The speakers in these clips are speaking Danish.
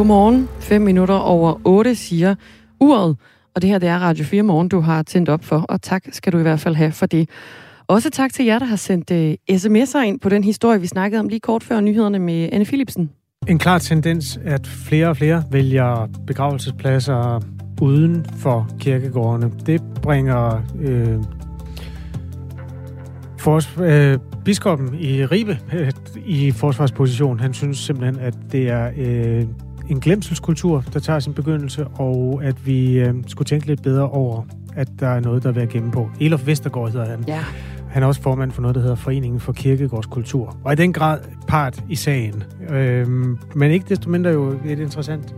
Godmorgen. 5 minutter over 8 siger uret. Og det her, det er Radio 4 Morgen, du har tændt op for. Og tak skal du i hvert fald have for det. Også tak til jer, der har sendt uh, sms'er ind på den historie, vi snakkede om lige kort før nyhederne med Anne Philipsen. En klar tendens, at flere og flere vælger begravelsespladser uden for kirkegårdene. Det bringer øh, for, øh, biskoppen i Ribe øh, i forsvarsposition. Han synes simpelthen, at det er øh, en glemselskultur, der tager sin begyndelse, og at vi øh, skulle tænke lidt bedre over, at der er noget, der er ved at gemme på. Elof Vestergaard hedder han. Ja. Han er også formand for noget, der hedder Foreningen for Kirkegårdskultur. Og i den grad part i sagen. Øhm, men ikke desto mindre jo et interessant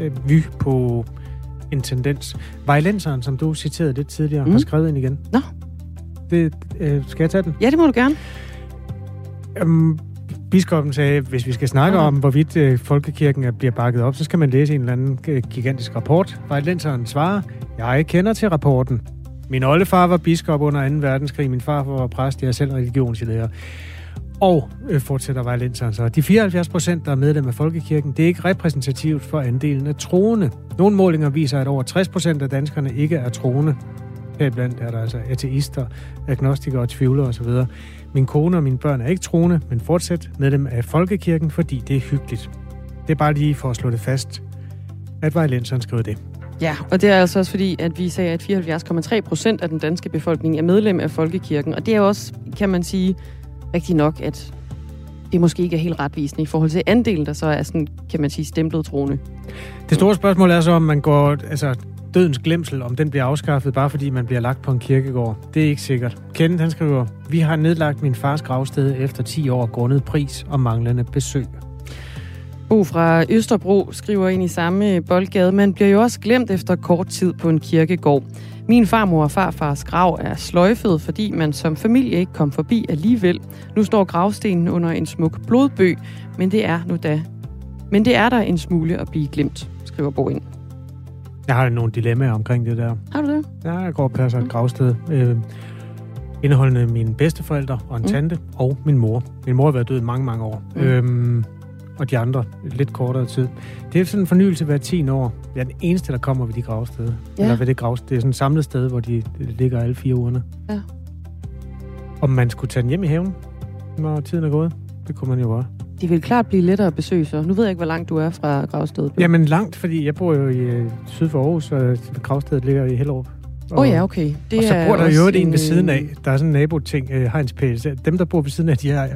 øh, vy på en tendens. Vejlenseren, som du citerede lidt tidligere, mm. har skrevet ind igen. Nå. Det, øh, skal jeg tage den? Ja, det må du gerne. Øhm, biskoppen sagde, hvis vi skal snakke okay. om, hvorvidt øh, folkekirken er, bliver bakket op, så skal man læse en eller anden øh, gigantisk rapport. Vejlenseren svarer, jeg kender til rapporten. Min oldefar var biskop under 2. verdenskrig. Min far var præst. Jeg er selv religionslærer. Og øh, fortsætter Vejlenseren så. De 74 procent, der er medlem af Folkekirken, det er ikke repræsentativt for andelen af troende. Nogle målinger viser, at over 60 procent af danskerne ikke er troende. Heriblandt er der altså ateister, agnostikere og tvivlere osv. Min kone og mine børn er ikke troende, men fortsat medlem af Folkekirken, fordi det er hyggeligt. Det er bare lige for at slå det fast, at Vejlenseren skriver det. Ja, og det er altså også fordi, at vi sagde, at 74,3 procent af den danske befolkning er medlem af Folkekirken. Og det er også, kan man sige, rigtigt nok, at det måske ikke er helt retvisende i forhold til andelen, der så er sådan, kan man sige, stemplet troende. Det store spørgsmål er så, om man går, altså dødens glemsel, om den bliver afskaffet, bare fordi man bliver lagt på en kirkegård. Det er ikke sikkert. Kenneth, han skriver, vi har nedlagt min fars gravsted efter 10 år grundet pris og manglende besøg. Bo fra Østerbro skriver ind i samme boldgade, man bliver jo også glemt efter kort tid på en kirkegård. Min farmor og farfars grav er sløjfet, fordi man som familie ikke kom forbi alligevel. Nu står gravstenen under en smuk blodbøg, men det er nu da. Men det er der en smule at blive glemt, skriver Bo ind. Jeg har nogle dilemmaer omkring det der. Har du det? Ja, jeg går og passer et gravsted. Øh, indeholdende mine bedsteforældre og en mm. tante og min mor. Min mor har været død mange, mange år. Mm. Øhm, og de andre lidt kortere tid. Det er sådan en fornyelse hver 10 år. Jeg er den eneste, der kommer ved de gravsteder. Ja. Eller ved det gravsted. Det er sådan et samlet sted, hvor de ligger alle fire ugerne. Ja. Om man skulle tage den hjem i haven, når tiden er gået, det kunne man jo godt. De vil klart blive lettere at besøge, så nu ved jeg ikke, hvor langt du er fra gravstedet. Jamen langt, fordi jeg bor jo i øh, syd for Aarhus, og gravstedet ligger i Hellerup. Åh oh, ja, okay. Det og så bor der jo en, en ved siden af. Der er sådan en naboting, uh, hegnspæl. Dem, der bor ved siden af, de har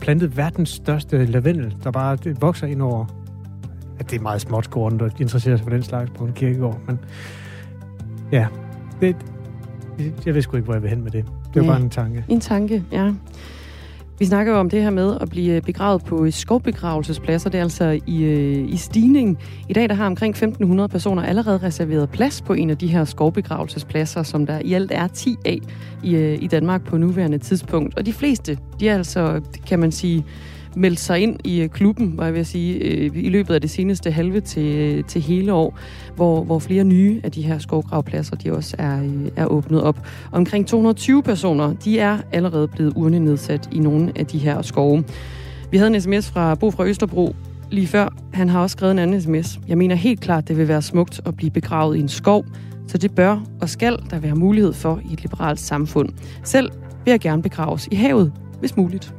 plantet verdens største lavendel, der bare det vokser ind over. At det er meget småt skåren, der interesserer sig for den slags på en kirkegård. Men ja, det, jeg ved sgu ikke, hvor jeg vil hen med det. Det var ja. bare en tanke. En tanke, ja. Vi snakker jo om det her med at blive øh, begravet på øh, skovbegravelsespladser. Det er altså i, øh, i stigning. I dag der har omkring 1.500 personer allerede reserveret plads på en af de her skovbegravelsespladser, som der i alt er 10 af i, øh, i Danmark på nuværende tidspunkt. Og de fleste, de er altså, kan man sige, meldt sig ind i øh, klubben, var jeg at sige, øh, i løbet af det seneste halve til, øh, til hele år, hvor, hvor flere nye af de her skovgravpladser, de også er, øh, er åbnet op. Omkring 220 personer, de er allerede blevet urnenedsat i nogle af de her skove. Vi havde en sms fra Bo fra Østerbro lige før. Han har også skrevet en anden sms. Jeg mener helt klart, det vil være smukt at blive begravet i en skov, så det bør og skal der være mulighed for i et liberalt samfund. Selv vil jeg gerne begraves i havet, hvis muligt.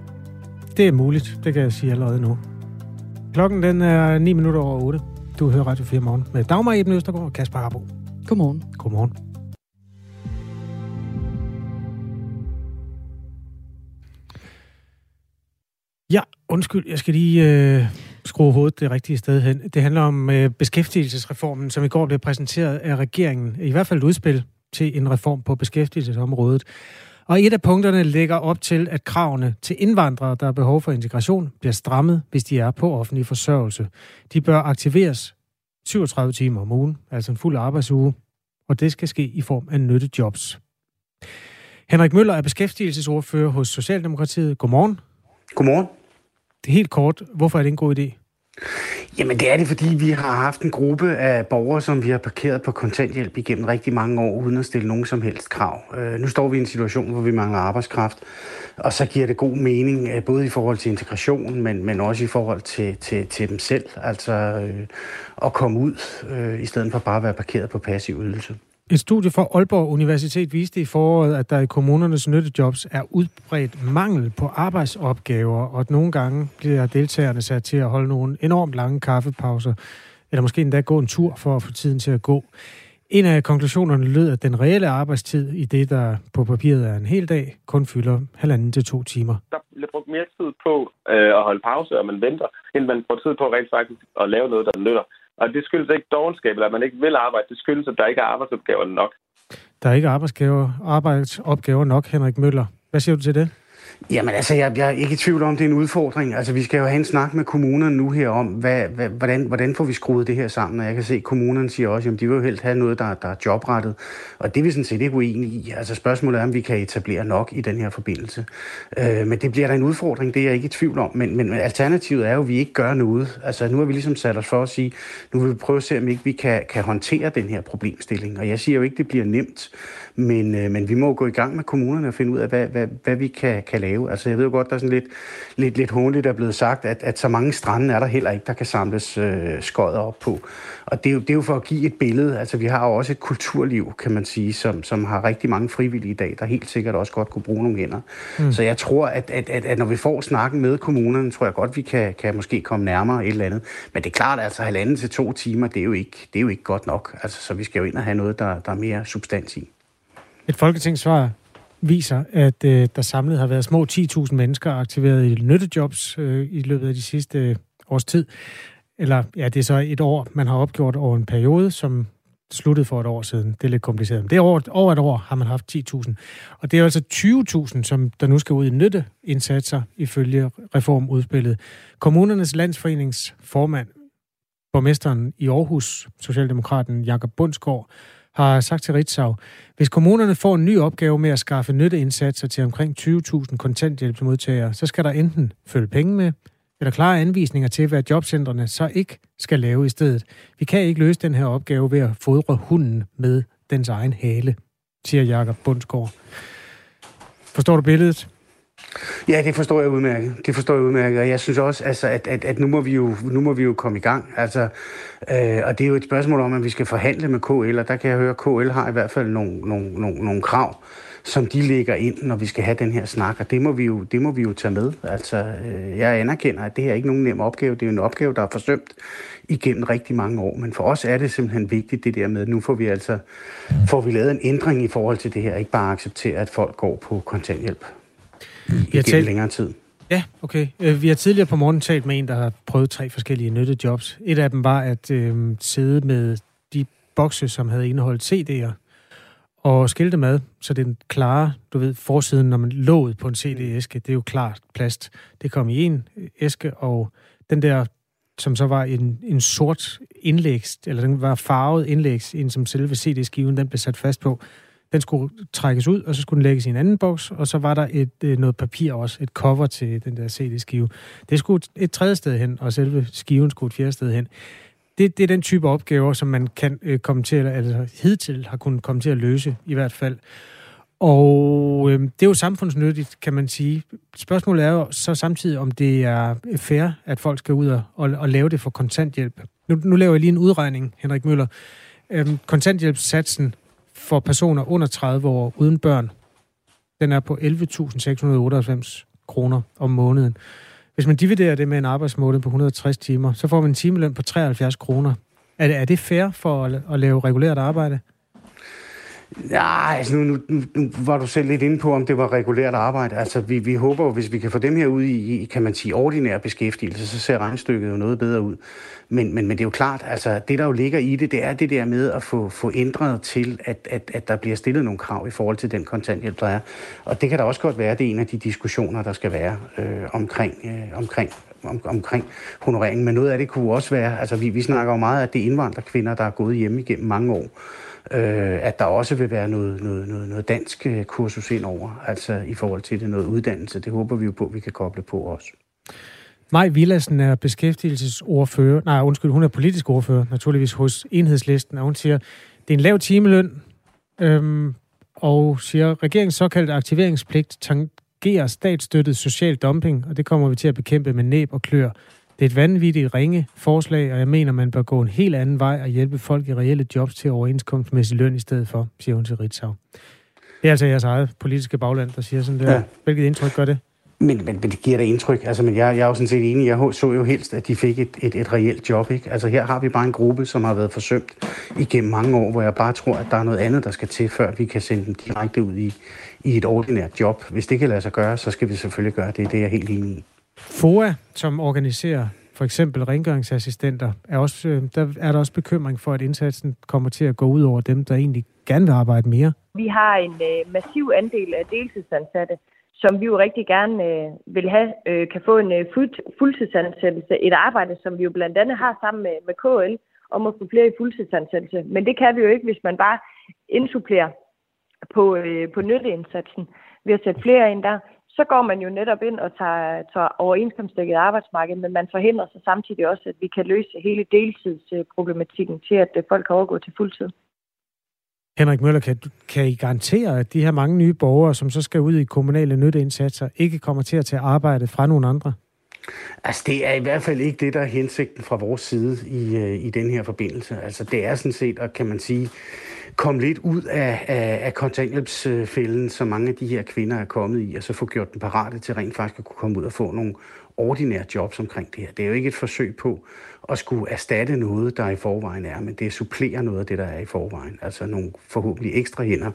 Det er muligt, det kan jeg sige allerede nu. Klokken den er 9 minutter over 8. Du hører Radio 4 morgen med Dagmar Eben Østergaard og Kasper Harbo. Godmorgen. Godmorgen. Ja, undskyld, jeg skal lige øh, skrue hovedet det rigtige sted hen. Det handler om øh, beskæftigelsesreformen, som i går blev præsenteret af regeringen. I hvert fald et udspil til en reform på beskæftigelsesområdet. Og et af punkterne lægger op til, at kravene til indvandrere, der har behov for integration, bliver strammet, hvis de er på offentlig forsørgelse. De bør aktiveres 37 timer om ugen, altså en fuld arbejdsuge, og det skal ske i form af nyttejobs. Henrik Møller er beskæftigelsesordfører hos Socialdemokratiet. Godmorgen. Godmorgen. Det er helt kort. Hvorfor er det en god idé? Jamen det er det, fordi vi har haft en gruppe af borgere, som vi har parkeret på kontanthjælp igennem rigtig mange år, uden at stille nogen som helst krav. Øh, nu står vi i en situation, hvor vi mangler arbejdskraft, og så giver det god mening, øh, både i forhold til integration, men, men også i forhold til, til, til dem selv, altså øh, at komme ud, øh, i stedet for bare at være parkeret på passiv ydelse. Et studie fra Aalborg Universitet viste i foråret, at der i kommunernes nyttejobs er udbredt mangel på arbejdsopgaver, og at nogle gange bliver deltagerne sat til at holde nogle enormt lange kaffepauser, eller måske endda gå en tur for at få tiden til at gå. En af konklusionerne lød, at den reelle arbejdstid i det, der på papiret er en hel dag, kun fylder halvanden til to timer. Der bliver brugt mere tid på øh, at holde pause, og man venter, end man får tid på rent faktisk at lave noget, der nytter. Og det skyldes ikke dogenskab, eller at man ikke vil arbejde. Det skyldes, at der ikke er arbejdsopgaver nok. Der er ikke arbejdsopgaver, arbejdsopgaver nok, Henrik Møller. Hvad siger du til det? Jamen altså, jeg, jeg er ikke i tvivl om, det er en udfordring. Altså, vi skal jo have en snak med kommunerne nu her om, hvad, hvad, hvordan, hvordan får vi skruet det her sammen? Og jeg kan se, at kommunerne siger også, at de vil jo helst have noget, der, der er jobrettet. Og det er vi sådan set ikke uenige i. Altså, spørgsmålet er, om vi kan etablere nok i den her forbindelse. Øh, men det bliver da en udfordring, det er jeg ikke i tvivl om. Men, men alternativet er jo, at vi ikke gør noget. Altså, nu har vi ligesom sat os for at sige, nu vil vi prøve at se, om ikke vi kan, kan håndtere den her problemstilling. Og jeg siger jo ikke, det bliver nemt. Men, øh, men vi må gå i gang med kommunerne og finde ud af, hvad, hvad, hvad vi kan, kan lave. Altså jeg ved jo godt, der er sådan lidt, lidt, lidt håndligt er blevet sagt, at, at så mange strande er der heller ikke, der kan samles øh, skodder op på. Og det er, jo, det er jo for at give et billede. Altså vi har jo også et kulturliv, kan man sige, som, som har rigtig mange frivillige i dag, der helt sikkert også godt kunne bruge nogle hænder. Mm. Så jeg tror, at, at, at, at når vi får snakken med kommunerne, tror jeg godt, vi kan, kan måske komme nærmere et eller andet. Men det er klart, altså halvanden til to timer, det er jo ikke, det er jo ikke godt nok. Altså, så vi skal jo ind og have noget, der, der er mere substans i. Et folketingssvar viser, at øh, der samlet har været små 10.000 mennesker aktiveret i nyttejobs øh, i løbet af de sidste øh, års tid. Eller ja, det er så et år, man har opgjort over en periode, som sluttede for et år siden. Det er lidt kompliceret. Men det er over, over et år har man haft 10.000. Og det er altså 20.000, som der nu skal ud i nytteindsatser ifølge reformudspillet. Kommunernes landsforenings formand, borgmesteren i Aarhus, Socialdemokraten Jakob Bundsgaard, har sagt til Ritzau, hvis kommunerne får en ny opgave med at skaffe nytteindsatser til omkring 20.000 kontanthjælpsmodtagere, så skal der enten følge penge med, eller klare anvisninger til, hvad jobcentrene så ikke skal lave i stedet. Vi kan ikke løse den her opgave ved at fodre hunden med dens egen hale, siger Jakob Bundsgaard. Forstår du billedet? Ja, det forstår jeg udmærket. Det forstår jeg udmærket. Og jeg synes også, altså, at, at, at nu, må vi jo, nu må vi jo komme i gang. Altså, øh, og det er jo et spørgsmål om, at vi skal forhandle med KL, og der kan jeg høre, at KL har i hvert fald nogle, nogle, nogle, nogle krav, som de lægger ind, når vi skal have den her snak, og det må vi jo, det må vi jo tage med. Altså, øh, jeg anerkender, at det her er ikke nogen nem opgave. Det er jo en opgave, der er forsømt igennem rigtig mange år. Men for os er det simpelthen vigtigt, det der med, at nu får vi altså får vi lavet en ændring i forhold til det her. Ikke bare acceptere, at folk går på kontanthjælp vi har talt... længere tid. Ja, okay. Øh, vi har tidligere på morgen talt med en, der har prøvet tre forskellige nyttejobs. Et af dem var at øh, sidde med de bokse, som havde indeholdt CD'er, og skilte med, så den klare, du ved, forsiden, når man låget på en CD-æske, det er jo klart plast. Det kom i en æske, og den der, som så var en, en sort indlægs, eller den var farvet indlægs, en som selve CD-skiven, den blev sat fast på, den skulle trækkes ud, og så skulle den lægges i en anden boks, og så var der et, øh, noget papir også, et cover til den der CD-skive. Det skulle et tredje sted hen, og selve skiven skulle et fjerde sted hen. Det, det er den type opgaver, som man kan øh, komme til, eller altså hidtil har kunnet komme til at løse, i hvert fald. Og øh, det er jo samfundsnyttigt, kan man sige. Spørgsmålet er jo så samtidig, om det er fair, at folk skal ud og, og, og lave det for kontanthjælp. Nu, nu laver jeg lige en udregning, Henrik Møller. Øh, kontanthjælpssatsen for personer under 30 år uden børn, den er på 11.698 kroner om måneden. Hvis man dividerer det med en arbejdsmåned på 160 timer, så får man en timeløn på 73 kroner. Er det, er det fair for at, at lave regulært arbejde? Ja, altså nu, nu, nu var du selv lidt inde på, om det var regulært arbejde. Altså vi, vi håber jo, hvis vi kan få dem her ud i, kan man sige, ordinær beskæftigelse, så ser regnstykket jo noget bedre ud. Men, men, men det er jo klart, altså det der jo ligger i det, det er det der med at få, få ændret til, at, at, at der bliver stillet nogle krav i forhold til den kontanthjælp, der er. Og det kan da også godt være, det er en af de diskussioner, der skal være øh, omkring, øh, omkring om, omkring honoreringen, men noget af det kunne også være, altså vi, vi snakker jo meget, at det er indvandrerkvinder, der er gået hjemme igennem mange år, øh, at der også vil være noget, noget, noget, noget dansk øh, kursus ind over, altså i forhold til det, noget uddannelse. Det håber vi jo på, at vi kan koble på også. Maj Villassen er beskæftigelsesordfører, nej undskyld, hun er politisk ordfører, naturligvis hos Enhedslisten, og hun siger, det er en lav timeløn, øhm, og siger, regeringens såkaldte aktiveringspligt tangerer statsstøttet social dumping, og det kommer vi til at bekæmpe med næb og klør. Det er et vanvittigt ringe forslag, og jeg mener, man bør gå en helt anden vej og hjælpe folk i reelle jobs til overenskomstmæssig løn i stedet for, siger hun til Ritzau. Det er altså jeres eget politiske bagland, der siger sådan der. Ja. Hvilket indtryk gør det? Men, men, men det giver da indtryk. Altså, men jeg, jeg er jo sådan set enig. Jeg så jo helst, at de fik et, et, et reelt job. Ikke? Altså, her har vi bare en gruppe, som har været forsømt igennem mange år, hvor jeg bare tror, at der er noget andet, der skal til, før vi kan sende dem direkte ud i, i et ordinært job. Hvis det kan lade sig gøre, så skal vi selvfølgelig gøre det. Det er jeg helt enig i. FOA, som organiserer for eksempel rengøringsassistenter, er, også, øh, der er der også bekymring for, at indsatsen kommer til at gå ud over dem, der egentlig gerne vil arbejde mere. Vi har en øh, massiv andel af deltidsansatte, som vi jo rigtig gerne øh, vil have, øh, kan få en øh, fuld, fuldtidsansættelse. Et arbejde, som vi jo blandt andet har sammen med, med KL om at få flere i fuldtidsansættelse. Men det kan vi jo ikke, hvis man bare indsupplerer på, øh, på nytteindsatsen ved at sætte flere ind der. Så går man jo netop ind og tager, tager overenskomstdækket arbejdsmarked, men man forhindrer sig samtidig også, at vi kan løse hele deltidsproblematikken til, at øh, folk kan overgå til fuldtid. Henrik Møller, kan, kan I garantere, at de her mange nye borgere, som så skal ud i kommunale nytteindsatser, ikke kommer til at tage arbejde fra nogen andre? Altså, det er i hvert fald ikke det, der er hensigten fra vores side i, øh, i den her forbindelse. Altså, det er sådan set, at kan man sige, komme lidt ud af, af, af kontanthjælpsfælden, som mange af de her kvinder er kommet i, og så få gjort den parate til rent faktisk at kunne komme ud og få nogle ordinære jobs omkring det her. Det er jo ikke et forsøg på at skulle erstatte noget, der i forvejen er, men det supplerer noget af det, der er i forvejen. Altså nogle forhåbentlig ekstra hænder,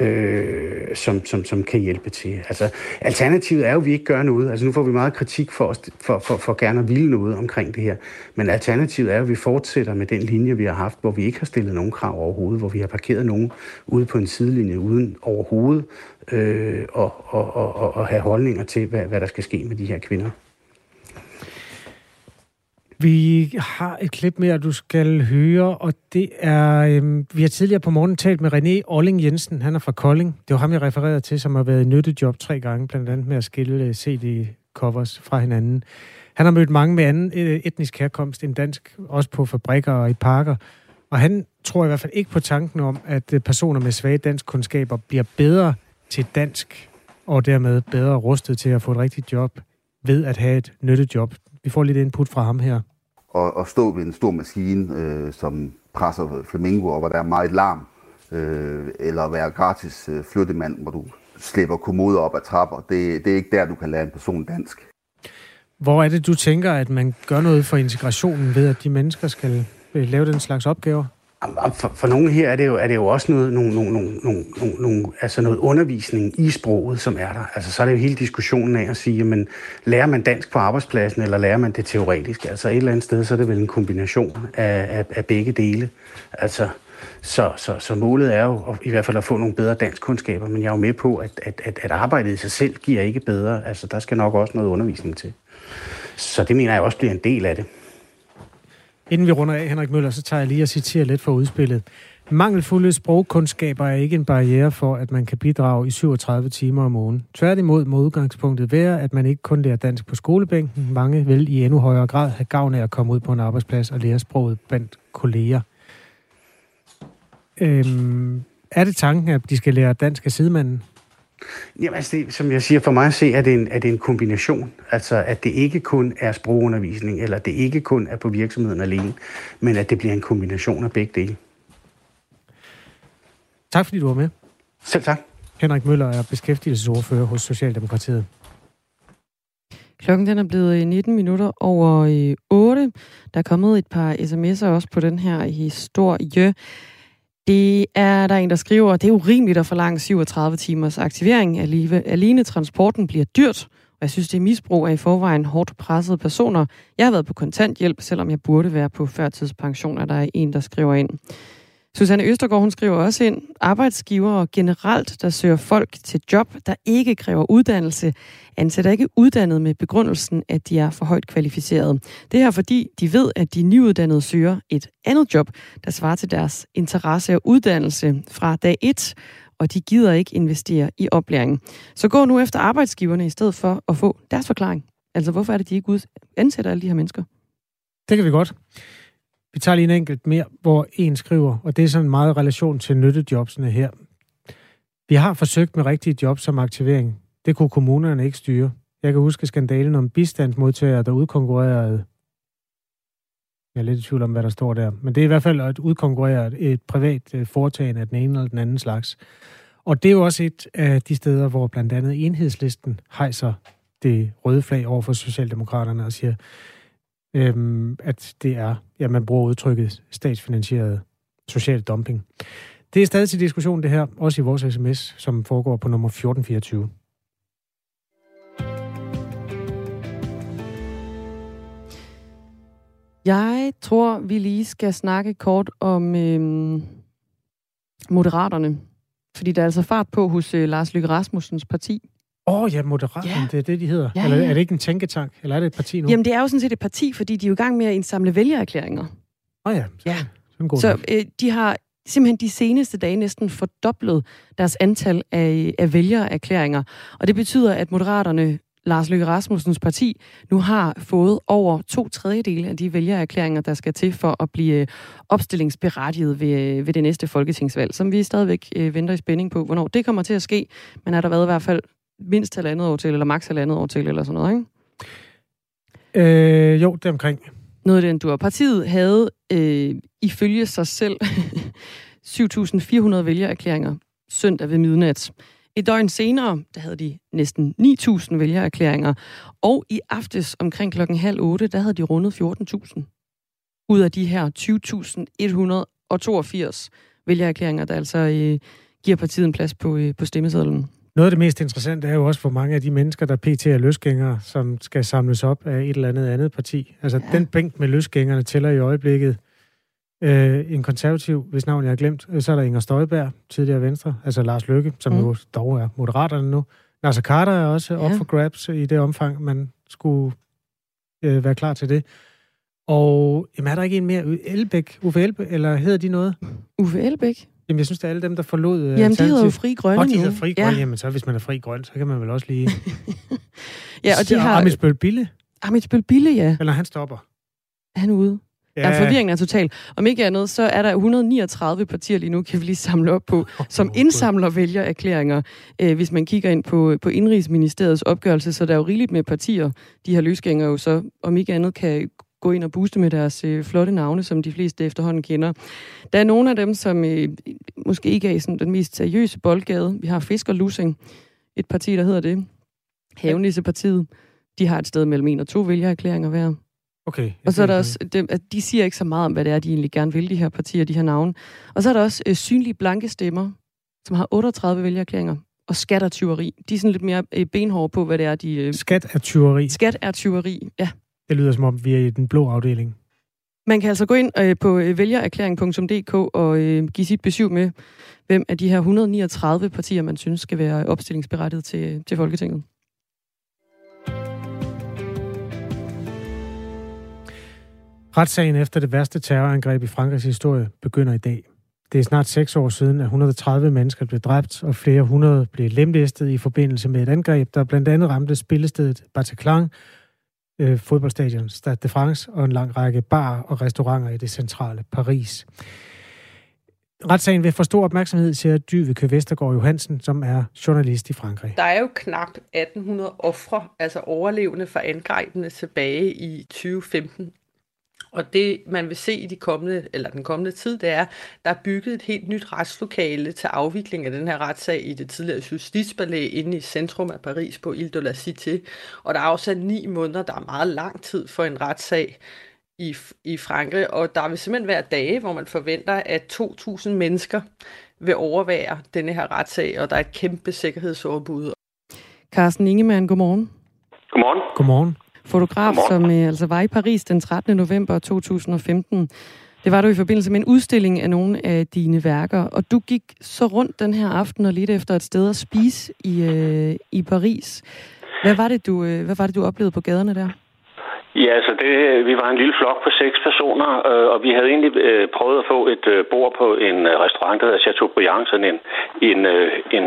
øh, som, som, som kan hjælpe til. Altså, alternativet er jo, at vi ikke gør noget. Altså, nu får vi meget kritik for, os, for, for, for gerne at ville noget omkring det her. Men alternativet er jo, at vi fortsætter med den linje, vi har haft, hvor vi ikke har stillet nogen krav overhovedet, hvor vi har parkeret nogen ude på en sidelinje uden overhovedet øh, og, og, og, og have holdninger til, hvad, hvad der skal ske med de her kvinder. Vi har et klip mere, du skal høre, og det er... Øhm, vi har tidligere på morgen talt med René Olling Jensen, han er fra Kolding. Det var ham, jeg refererede til, som har været i nyttejob tre gange, blandt andet med at skille øh, CD-covers fra hinanden. Han har mødt mange med anden øh, etnisk herkomst end dansk, også på fabrikker og i parker. Og han tror i hvert fald ikke på tanken om, at øh, personer med svage dansk kundskaber bliver bedre til dansk, og dermed bedre rustet til at få et rigtigt job ved at have et nyttejob. Vi får lidt input fra ham her at, at stå ved en stor maskine, øh, som presser flamingo, og hvor der er meget larm, øh, eller være gratis øh, flyttemand, hvor du slipper kommoder op ad trapper. Det, det er ikke der, du kan lære en person dansk. Hvor er det, du tænker, at man gør noget for integrationen ved, at de mennesker skal øh, lave den slags opgaver? For, for nogle her er det jo, er det jo også noget, nogle, nogle, nogle, nogle, nogle, altså noget undervisning i sproget, som er der. Altså, så er det jo hele diskussionen af at sige, men lærer man dansk på arbejdspladsen, eller lærer man det teoretisk? Altså et eller andet sted, så er det vel en kombination af, af, af begge dele. Altså, så, så, så målet er jo at, i hvert fald at få nogle bedre danskkundskaber, men jeg er jo med på, at, at, at, at arbejdet i sig selv giver ikke bedre. Altså, der skal nok også noget undervisning til. Så det mener jeg også bliver en del af det. Inden vi runder af, Henrik Møller, så tager jeg lige og citerer lidt for udspillet. Mangelfulde sprogkundskaber er ikke en barriere for, at man kan bidrage i 37 timer om ugen. Tværtimod må udgangspunktet være, at man ikke kun lærer dansk på skolebænken. Mange vil i endnu højere grad have gavn af at komme ud på en arbejdsplads og lære sproget blandt kolleger. Øhm, er det tanken, at de skal lære dansk af sidemanden? Jamen, altså det, som jeg siger, for mig at se, er det, en, er det en kombination. Altså, at det ikke kun er sprogundervisning, eller det ikke kun er på virksomheden alene, men at det bliver en kombination af begge dele. Tak fordi du var med. Selv tak. Henrik Møller er beskæftigelsesordfører hos Socialdemokratiet. Klokken den er blevet 19 minutter over 8. Der er kommet et par sms'er også på den her historie. Det er der en, der skriver, det er urimeligt at forlange 37 timers aktivering. Alene transporten bliver dyrt, og jeg synes, det er misbrug af i forvejen hårdt pressede personer. Jeg har været på kontanthjælp, selvom jeg burde være på førtidspension, er der en, der skriver ind. Susanne Østergaard, hun skriver også ind, arbejdsgivere generelt, der søger folk til job, der ikke kræver uddannelse, ansætter ikke uddannet med begrundelsen, at de er for højt kvalificerede. Det er fordi, de ved, at de nyuddannede søger et andet job, der svarer til deres interesse og uddannelse fra dag 1, og de gider ikke investere i oplæring. Så gå nu efter arbejdsgiverne i stedet for at få deres forklaring. Altså, hvorfor er det, de ikke ansætter alle de her mennesker? Det kan vi godt. Vi tager lige en enkelt mere, hvor en skriver, og det er sådan meget relation til nyttejobsene her. Vi har forsøgt med rigtige job som aktivering. Det kunne kommunerne ikke styre. Jeg kan huske skandalen om bistandsmodtagere, der udkonkurrerede jeg er lidt i tvivl om, hvad der står der. Men det er i hvert fald at udkonkurrere et privat øh, foretagende af den ene eller den anden slags. Og det er jo også et af de steder, hvor blandt andet enhedslisten hejser det røde flag over for Socialdemokraterne og siger, øhm, at det er, ja, man bruger udtrykket statsfinansieret social dumping. Det er stadig til diskussion det her, også i vores sms, som foregår på nummer 1424. Jeg tror, vi lige skal snakke kort om øhm, Moderaterne. Fordi der er altså fart på hos øh, Lars Lykke Rasmussens parti. Åh oh, ja, Moderaterne, ja. det er det, de hedder. Ja, Eller er det ikke en tænketank, eller er det et parti nu? Jamen, det er jo sådan set et parti, fordi de er jo i gang med at indsamle vælgererklæringer. Åh oh, ja, så, ja. Så, så øh, de har simpelthen de seneste dage næsten fordoblet deres antal af, af vælgererklæringer. Og det betyder, at Moderaterne Lars Løkke Rasmussens parti nu har fået over to tredjedele af de vælgererklæringer, der skal til for at blive øh, opstillingsberettiget ved, øh, ved det næste folketingsvalg, som vi stadigvæk øh, venter i spænding på, hvornår det kommer til at ske. Men er der været i hvert fald mindst halvandet år til, eller maks halvandet år til, eller sådan noget, ikke? Øh, jo, det er omkring. Noget af den, du. Partiet havde øh, ifølge sig selv 7.400 vælgererklæringer søndag ved midnat. Et døgn senere, der havde de næsten 9.000 vælgererklæringer, og i aftes omkring klokken halv otte, der havde de rundet 14.000. Ud af de her 20.182 vælgererklæringer, der altså øh, giver partiet en plads på, øh, på stemmesedlen. Noget af det mest interessante er jo også, hvor mange af de mennesker, der pt. er løsgængere, som skal samles op af et eller andet andet parti. Altså, ja. den bænk med løsgængerne tæller i øjeblikket Øh, en konservativ, hvis navn jeg har glemt, øh, så er der Inger Støjberg, tidligere Venstre, altså Lars Løkke, som mm. jo dog er moderaterne nu. Nasser Carter er også ja. op for grabs i det omfang, man skulle øh, være klar til det. Og jamen, er der ikke en mere? Elbæk, Uffe Elbæk, eller hedder de noget? Uffe Elbæk? Jamen, jeg synes, det er alle dem, der forlod... Øh, jamen, de hedder jo Fri Grønne Og de hedder Fri Grønne. Ja. Jamen, så hvis man er Fri Grøn, så kan man vel også lige... ja, og de har... Amitsbøl Bille. Amitsbøl Bille, ja. Eller han stopper. Er han ude? Ja. ja, forvirringen er total. Om ikke andet, så er der 139 partier lige nu, kan vi lige samle op på, som indsamler vælgererklæringer. Øh, hvis man kigger ind på, på Indrigsministeriets opgørelse, så der er jo rigeligt med partier. De her løsgængere jo så, om ikke andet, kan gå ind og booste med deres øh, flotte navne, som de fleste efterhånden kender. Der er nogle af dem, som øh, måske ikke er i sådan den mest seriøse boldgade. Vi har Fisker Lusing, et parti, der hedder det. Havenisse-partiet. De har et sted mellem en og to vælgererklæringer hver. Okay. Og så er der også, de, de siger ikke så meget om, hvad det er, de egentlig gerne vil, de her partier, de her navne. Og så er der også øh, synlige blanke stemmer, som har 38 vælgerklæringer. Og skat er tyveri. De er sådan lidt mere øh, benhårde på, hvad det er, de... Øh, skat er tyveri? Skat er tyveri, ja. Det lyder som om, vi er i den blå afdeling. Man kan altså gå ind øh, på øh, vælgererklæring.dk og øh, give sit besøg med, hvem af de her 139 partier, man synes skal være opstillingsberettiget til, til Folketinget. Retssagen efter det værste terrorangreb i Frankrigs historie begynder i dag. Det er snart seks år siden, at 130 mennesker blev dræbt, og flere hundrede blev lemlæstet i forbindelse med et angreb, der blandt andet ramte spillestedet Bataclan, øh, fodboldstadion Stade de France og en lang række bar og restauranter i det centrale Paris. Retssagen vil få stor opmærksomhed, siger Dyveke Vestergaard Johansen, som er journalist i Frankrig. Der er jo knap 1800 ofre, altså overlevende for angrebene tilbage i 2015 og det, man vil se i de kommende, eller den kommende tid, det er, der er bygget et helt nyt retslokale til afvikling af den her retssag i det tidligere justitsballet inde i centrum af Paris på Ile de la Cité. Og der er afsat ni måneder, der er meget lang tid for en retssag i, i Frankrig, og der vil simpelthen være dage, hvor man forventer, at 2.000 mennesker vil overvære denne her retssag, og der er et kæmpe sikkerhedsoverbud. Carsten Ingemann, godmorgen. Godmorgen. Godmorgen fotograf, som øh, altså var i Paris den 13. november 2015. Det var du i forbindelse med en udstilling af nogle af dine værker, og du gik så rundt den her aften og lidt efter et sted at spise i, øh, i Paris. Hvad var, det, du, øh, hvad var det, du oplevede på gaderne der? Ja, altså det, vi var en lille flok på seks personer, øh, og vi havde egentlig øh, prøvet at få et øh, bord på en øh, restaurant, der hedder Chateaubriand, sådan en, en, øh, en,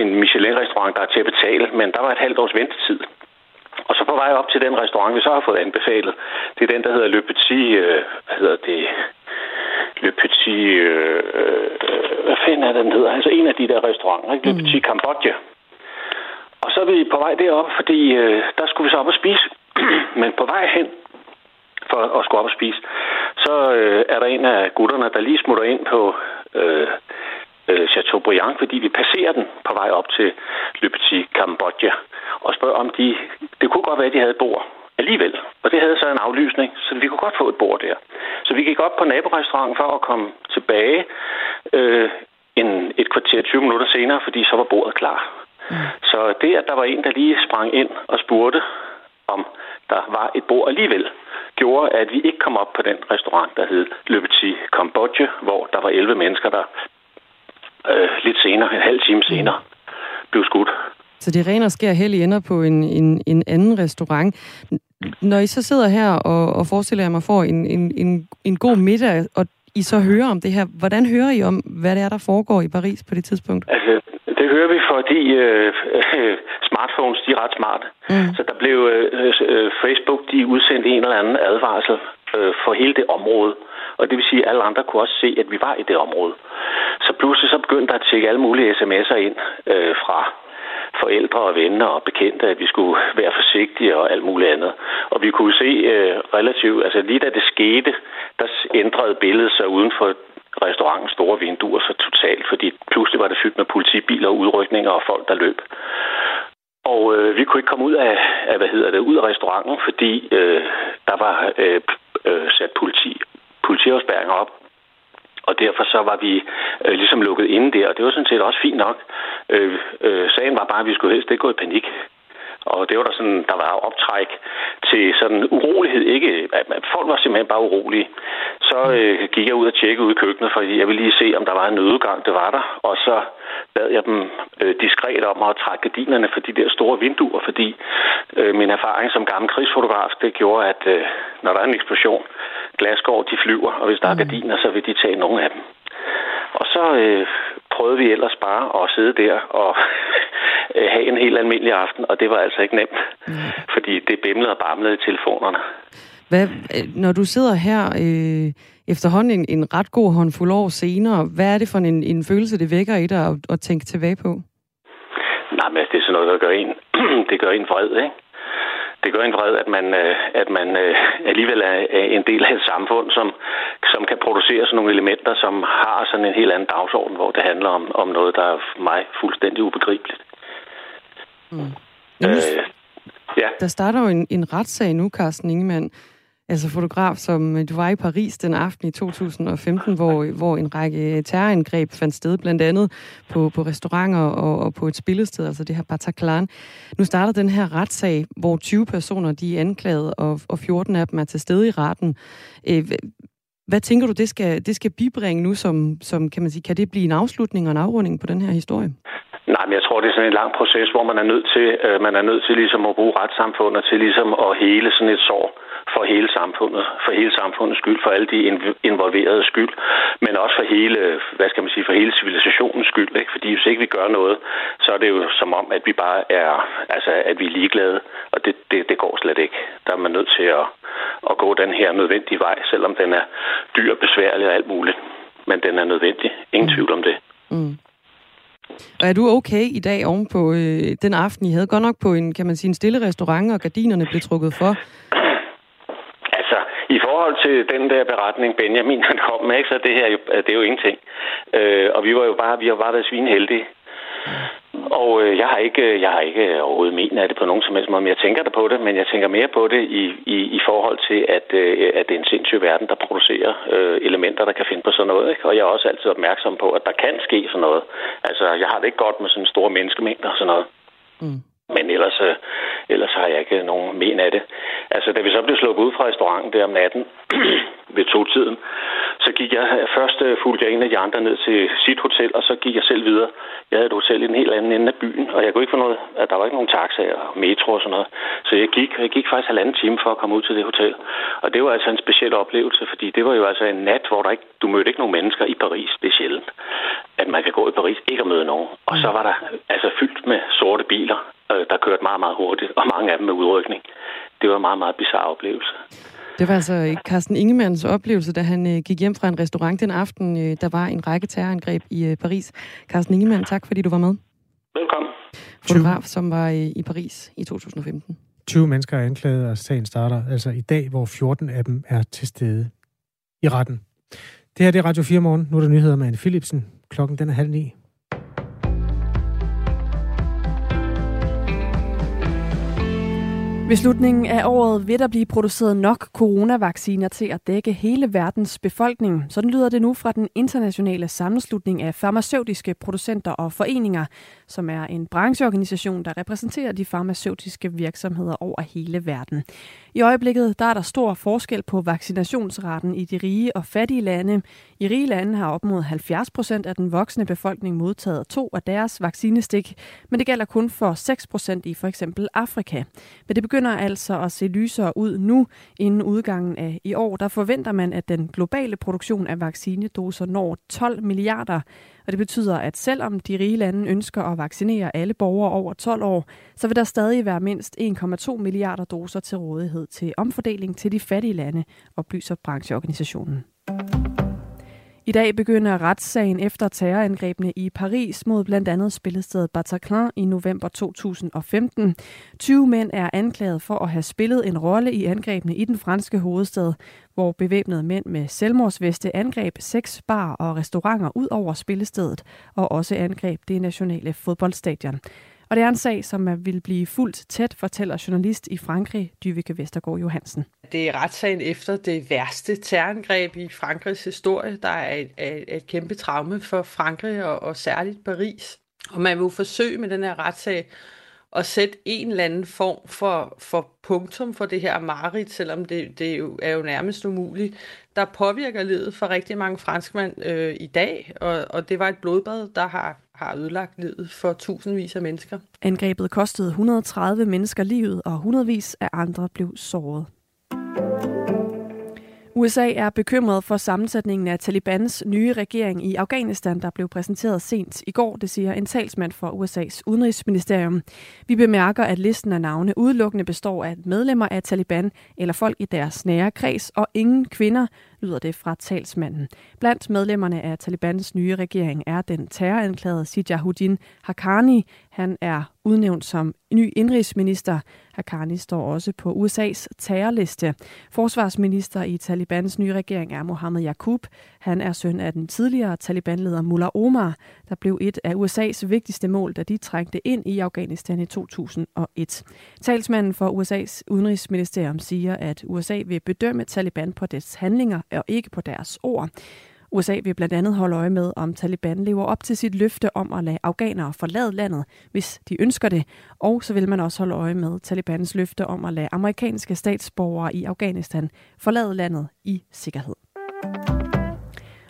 en Michelin-restaurant, der er til at betale, men der var et halvt års ventetid. Og så på vej op til den restaurant, vi så har fået anbefalet, det er den, der hedder Le Petit, øh, hvad hedder det, Le Petit, øh, øh, hvad fanden er den hedder? Altså en af de der restauranter, ikke? Le mm. Petit Cambodja. Og så er vi på vej derop, fordi øh, der skulle vi så op og spise. Men på vej hen, for at skulle op og spise, så øh, er der en af gutterne, der lige smutter ind på øh, øh, Chateaubriand, fordi vi passerer den på vej op til Le Petit Cambodja, og spørger om de... Det kunne godt være, at de havde et bord alligevel. Og det havde så en aflysning, så vi kunne godt få et bord der. Så vi gik op på naborestauranten for at komme tilbage øh, en, et kvarter 20 minutter senere, fordi så var bordet klar. Mm. Så det, at der var en, der lige sprang ind og spurgte, om der var et bord alligevel, gjorde, at vi ikke kom op på den restaurant, der hed Le Petit Cambodge, hvor der var 11 mennesker, der øh, lidt senere, en halv time senere, blev skudt. Så det er og skær held, I ender på en, en, en anden restaurant. Når I så sidder her og, og forestiller jer mig får en, en, en, en god middag, og I så hører om det her, hvordan hører I om, hvad det er, der foregår i Paris på det tidspunkt? Altså, det hører vi, fordi øh, øh, smartphones, de er ret smarte. Mm. Så der blev øh, øh, Facebook, de udsendte en eller anden advarsel øh, for hele det område. Og det vil sige, at alle andre kunne også se, at vi var i det område. Så pludselig så begyndte der at tjekke alle mulige sms'er ind øh, fra forældre og venner og bekendte, at vi skulle være forsigtige og alt muligt andet. Og vi kunne se øh, relativt, altså lige da det skete, der ændrede billedet sig uden for restaurantens store vinduer så totalt, fordi pludselig var det fyldt med politibiler og udrykninger og folk, der løb. Og øh, vi kunne ikke komme ud af, af, hvad hedder det, ud af restauranten, fordi øh, der var øh, øh, sat politi, politiafspærringer op. Og derfor så var vi øh, ligesom lukket inde der, og det var sådan set også fint nok. Øh, øh, sagen var bare, at vi skulle helst ikke gå i panik. Og det var der sådan, der var optræk til sådan urolighed. Ikke, at folk var simpelthen bare urolige. Så øh, gik jeg ud og tjekkede ud i køkkenet, fordi jeg ville lige se, om der var en nødgang. Det var der. Og så bad jeg dem øh, diskret om at trække gardinerne for de der store vinduer, fordi øh, min erfaring som gammel krigsfotograf, det gjorde, at øh, når der er en eksplosion, glasgård, de flyver, og hvis der er mm. gardiner, så vil de tage nogle af dem. Og så øh, prøvede vi ellers bare at sidde der og øh, have en helt almindelig aften, og det var altså ikke nemt, mm. fordi det bimlede og bamlede i telefonerne. Hvad, øh, når du sidder her øh, efterhånden en, en ret god håndfuld år senere, hvad er det for en, en følelse, det vækker i dig at, at tænke tilbage på? Nej, men det er sådan noget, der gør en, det gør en vred, ikke? det gør en vred, at man, øh, at man øh, alligevel er en del af et samfund, som, som kan producere sådan nogle elementer, som har sådan en helt anden dagsorden, hvor det handler om, om noget, der er for mig fuldstændig ubegribeligt. Mm. Øh, ja. Der starter jo en, en retssag nu, Carsten Ingemann, altså fotograf, som øh, du var i Paris den aften i 2015, hvor, hvor en række terrorangreb fandt sted, blandt andet på, på restauranter og, og på et spillested, altså det her Bataclan. Nu starter den her retssag, hvor 20 personer de er anklaget, og, og 14 af dem er til stede i retten. Øh, hvad tænker du, det skal, det skal bibringe nu, som, som kan man sige, kan det blive en afslutning og en afrunding på den her historie? Nej, men jeg tror, det er sådan en lang proces, hvor man er nødt til, øh, man er nødt til ligesom at bruge retssamfundet til ligesom at hele sådan et sår for hele samfundet, for hele samfundets skyld, for alle de involverede skyld, men også for hele, hvad skal man sige, for hele civilisationens skyld, ikke? Fordi hvis ikke vi gør noget, så er det jo som om, at vi bare er, altså, at vi er ligeglade, og det, det, det går slet ikke. Der er man nødt til at, at gå den her nødvendige vej, selvom den er dyr, besværlig og alt muligt. Men den er nødvendig. Ingen mm. tvivl om det. Mm. Og er du okay i dag oven på øh, den aften, I havde? Godt nok på en, kan man sige, en stille restaurant, og gardinerne blev trukket for. I forhold til den der beretning, Benjamin han kom med, så det her det er jo ingenting. Øh, og vi var jo bare, vi har bare været svinheldige. Og øh, jeg har ikke, øh, jeg har ikke overhovedet men af det på nogen som helst måde, men jeg tænker der på det, men jeg tænker mere på det i, i, i forhold til, at, øh, at det er en sindssyg verden, der producerer øh, elementer, der kan finde på sådan noget. Ikke? Og jeg er også altid opmærksom på, at der kan ske sådan noget. Altså, jeg har det ikke godt med sådan store menneskemængder og sådan noget. Mm. Men ellers, øh, ellers har jeg ikke nogen men af det. Altså, da vi så blev sluppet ud fra restauranten der om natten ved to-tiden, så gik jeg først øh, fulgte jeg en af de andre ned til sit hotel, og så gik jeg selv videre. Jeg havde et hotel i den helt anden ende af byen, og jeg kunne ikke få noget, at der var ikke nogen taxaer og metro og sådan noget. Så jeg gik, jeg gik faktisk halvanden time for at komme ud til det hotel. Og det var altså en speciel oplevelse, fordi det var jo altså en nat, hvor der ikke, du mødte ikke nogen mennesker i Paris. Det er sjældent, at man kan gå i Paris ikke at møde nogen. Og så var der altså fyldt med sorte biler øh, der kørte meget, meget hurtigt, og mange af dem med udrykning. Det var en meget, meget bizarre oplevelse. Det var altså Carsten Ingemanns oplevelse, da han øh, gik hjem fra en restaurant den aften. Øh, der var en række terrorangreb i øh, Paris. Carsten Ingemann, tak fordi du var med. Velkommen. Fotograf, som var øh, i Paris i 2015. 20 mennesker er anklaget, og sagen starter altså i dag, hvor 14 af dem er til stede i retten. Det her det er Radio 4 morgen. Nu er der nyheder med Anne Philipsen. Klokken den er halv ni. Ved slutningen af året vil der blive produceret nok coronavacciner til at dække hele verdens befolkning. Sådan lyder det nu fra den internationale sammenslutning af farmaceutiske producenter og foreninger, som er en brancheorganisation, der repræsenterer de farmaceutiske virksomheder over hele verden. I øjeblikket der er der stor forskel på vaccinationsraten i de rige og fattige lande. I rige lande har op mod 70 procent af den voksne befolkning modtaget to af deres vaccinestik, men det gælder kun for 6 procent i for eksempel Afrika. Men det begynder altså at se lysere ud nu. Inden udgangen af i år, der forventer man, at den globale produktion af vaccinedoser når 12 milliarder og det betyder, at selvom de rige lande ønsker at vaccinere alle borgere over 12 år, så vil der stadig være mindst 1,2 milliarder doser til rådighed til omfordeling til de fattige lande, oplyser brancheorganisationen. I dag begynder retssagen efter terrorangrebene i Paris mod blandt andet spillestedet Bataclan i november 2015. 20 mænd er anklaget for at have spillet en rolle i angrebene i den franske hovedstad, hvor bevæbnede mænd med selvmordsveste angreb seks bar og restauranter ud over spillestedet og også angreb det nationale fodboldstadion. Og det er en sag, som vil blive fuldt tæt, fortæller journalist i Frankrig, Dyvike Vestergaard Johansen. Det er retssagen efter det værste terrorangreb i Frankrigs historie. Der er et, et, et kæmpe traume for Frankrig og, og særligt Paris. Og man vil jo forsøge med den her retssag at sætte en eller anden form for, for punktum for det her mareridt, selvom det, det jo er jo nærmest umuligt, der påvirker livet for rigtig mange franskmænd øh, i dag, og, og det var et blodbad, der har, har ødelagt livet for tusindvis af mennesker. Angrebet kostede 130 mennesker livet, og hundredvis af andre blev såret. USA er bekymret for sammensætningen af Talibans nye regering i Afghanistan, der blev præsenteret sent i går, det siger en talsmand for USA's udenrigsministerium. Vi bemærker, at listen af navne udelukkende består af medlemmer af Taliban eller folk i deres nære kreds, og ingen kvinder, lyder det fra talsmanden. Blandt medlemmerne af Talibans nye regering er den terroranklagede Sijahuddin Haqqani. Han er udnævnt som ny indrigsminister. Haqqani står også på USA's terrorliste. Forsvarsminister i Talibans nye regering er Mohammed Yaqub. Han er søn af den tidligere Taliban-leder Mullah Omar, der blev et af USA's vigtigste mål, da de trængte ind i Afghanistan i 2001. Talsmanden for USA's udenrigsministerium siger, at USA vil bedømme Taliban på dets handlinger og ikke på deres ord. USA vil blandt andet holde øje med, om Taliban lever op til sit løfte om at lade afghanere forlade landet, hvis de ønsker det. Og så vil man også holde øje med Talibans løfte om at lade amerikanske statsborgere i Afghanistan forlade landet i sikkerhed.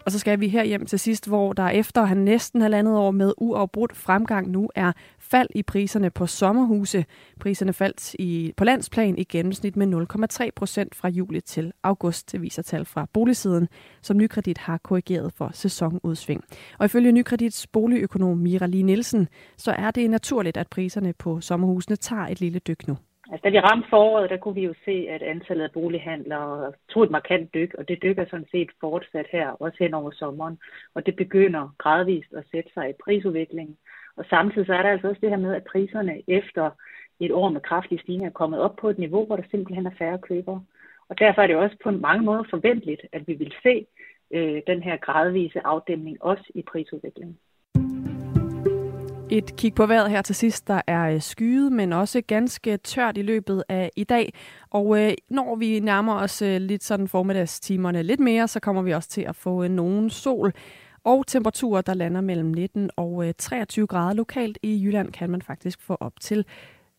Og så skal vi her hjem til sidst, hvor der efter han næsten halvandet år med uafbrudt fremgang nu er fald i priserne på sommerhuse. Priserne faldt i, på landsplan i gennemsnit med 0,3 procent fra juli til august, det viser tal fra boligsiden, som Nykredit har korrigeret for sæsonudsving. Og ifølge Nykredits boligøkonom Mira Lee Nielsen, så er det naturligt, at priserne på sommerhusene tager et lille dyk nu. Altså, da vi ramte foråret, der kunne vi jo se, at antallet af bolighandlere tog et markant dyk, og det dykker sådan set fortsat her, også hen over sommeren. Og det begynder gradvist at sætte sig i prisudviklingen. Og samtidig så er der altså også det her med, at priserne efter et år med kraftige stigninger er kommet op på et niveau, hvor der simpelthen er færre købere. Og derfor er det også på mange måder forventeligt, at vi vil se øh, den her gradvise afdæmning også i prisudviklingen. Et kig på vejret her til sidst. Der er øh, skyet, men også ganske tørt i løbet af i dag. Og øh, når vi nærmer os øh, lidt sådan formiddagstimerne lidt mere, så kommer vi også til at få øh, nogen sol. Og temperaturer, der lander mellem 19 og øh, 23 grader lokalt. I Jylland kan man faktisk få op til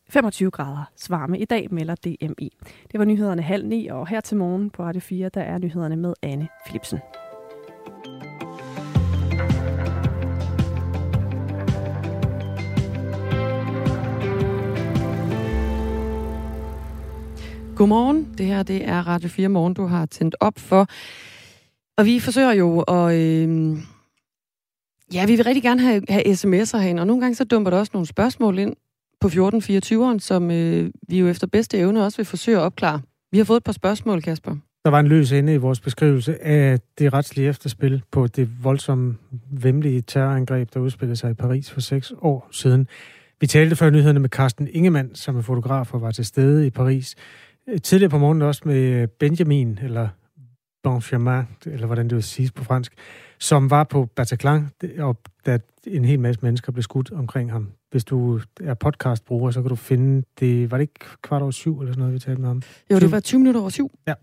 25 grader varme i dag, melder DMI. Det var nyhederne halv ni, og her til morgen på Radio 4, der er nyhederne med Anne Philipsen. Godmorgen. Det her det er Radio 4 Morgen, du har tændt op for. Og vi forsøger jo at... Øh, ja, vi vil rigtig gerne have, have sms'er herinde, og nogle gange så dumper der også nogle spørgsmål ind på 1424'eren, som øh, vi jo efter bedste evne også vil forsøge at opklare. Vi har fået et par spørgsmål, Kasper. Der var en løs ende i vores beskrivelse af det retslige efterspil på det voldsomme, vemmelige terrorangreb, der udspillede sig i Paris for seks år siden. Vi talte før nyhederne med Carsten Ingemann, som er fotograf og var til stede i Paris. Tidligere på morgenen også med Benjamin, eller Benjamin, eller hvordan det vil siges på fransk, som var på Bataclan, og da en hel masse mennesker blev skudt omkring ham. Hvis du er podcastbruger, så kan du finde det, var det ikke kvart over syv eller sådan noget, vi talte med ham? Jo, det var 20 minutter over syv. Ja,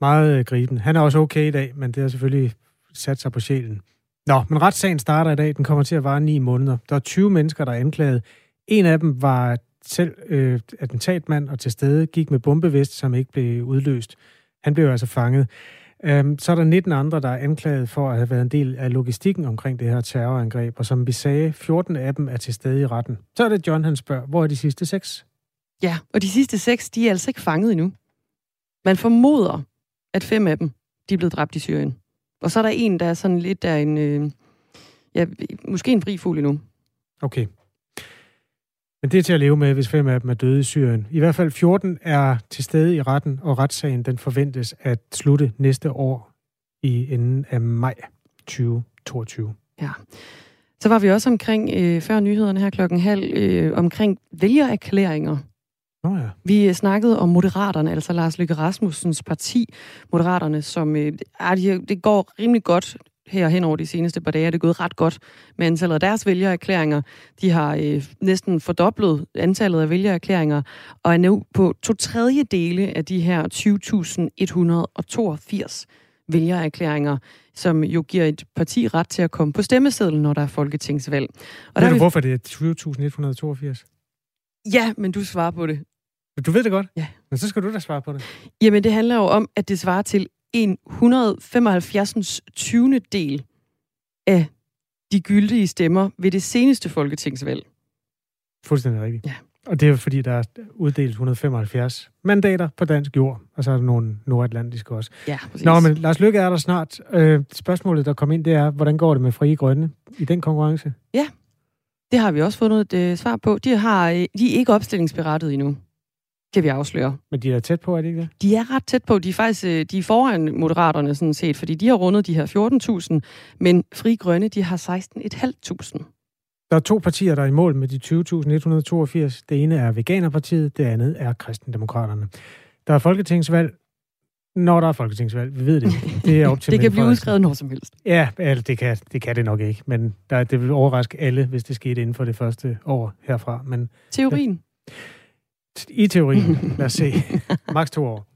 meget øh, griben. Han er også okay i dag, men det har selvfølgelig sat sig på sjælen. Nå, men retssagen starter i dag. Den kommer til at vare ni måneder. Der er 20 mennesker, der er anklaget. En af dem var selv øh, attentatmand og til stede, gik med bombevest, som ikke blev udløst. Han blev altså fanget. Øhm, så er der 19 andre, der er anklaget for at have været en del af logistikken omkring det her terrorangreb, og som vi sagde, 14 af dem er til stede i retten. Så er det John, han spørger, hvor er de sidste seks? Ja, og de sidste seks, de er altså ikke fanget endnu. Man formoder, at fem af dem, de er blevet dræbt i Syrien. Og så er der en, der er sådan lidt der en, øh, ja, måske en fri fugl endnu. Okay. Men det er til at leve med, hvis fem af dem er døde i Syrien. I hvert fald 14 er til stede i retten, og retssagen den forventes at slutte næste år i enden af maj 2022. Ja. Så var vi også omkring, øh, før nyhederne her klokken halv, øh, omkring vælgererklæringer. Oh ja. Vi øh, snakkede om Moderaterne, altså Lars Løkke Rasmussens parti, Moderaterne, som øh, er, det går rimelig godt her hen over de seneste par dage er det gået ret godt med antallet af deres vælgererklæringer. De har øh, næsten fordoblet antallet af vælgererklæringer, og er nu på to tredjedele af de her 20.182 vælgererklæringer, som jo giver et parti ret til at komme på stemmesedlen, når der er folketingsvalg. Og ved du, vi... hvorfor det er 20.182? Ja, men du svarer på det. Du ved det godt? Ja. Men så skal du da svare på det. Jamen, det handler jo om, at det svarer til en 175. 20. del af de gyldige stemmer ved det seneste folketingsvalg. Fuldstændig rigtigt. Ja. Og det er fordi, der er uddelt 175 mandater på dansk jord, og så er der nogle nordatlantiske også. Ja, præcis. Nå, men Lars Lykke er der snart. Øh, spørgsmålet, der kom ind, det er, hvordan går det med Frie Grønne i den konkurrence? Ja, det har vi også fundet et øh, svar på. De, har, øh, de er ikke opstillingsberettet endnu kan vi afsløre. Men de er tæt på, er det ikke det? De er ret tæt på. De er faktisk øh, de er foran moderaterne sådan set, fordi de har rundet de her 14.000, men Fri Grønne, de har 16.500. Der er to partier, der er i mål med de 20.182. Det ene er Veganerpartiet, det andet er Kristendemokraterne. Der er folketingsvalg, når der er folketingsvalg. Vi ved det Det er op til Det kan blive udskrevet når som helst. Ja, altså, det, kan, det kan det nok ikke, men der, det vil overraske alle, hvis det skete inden for det første år herfra. Men, Teorien. Ja. I teorien. Lad os se. Max to år.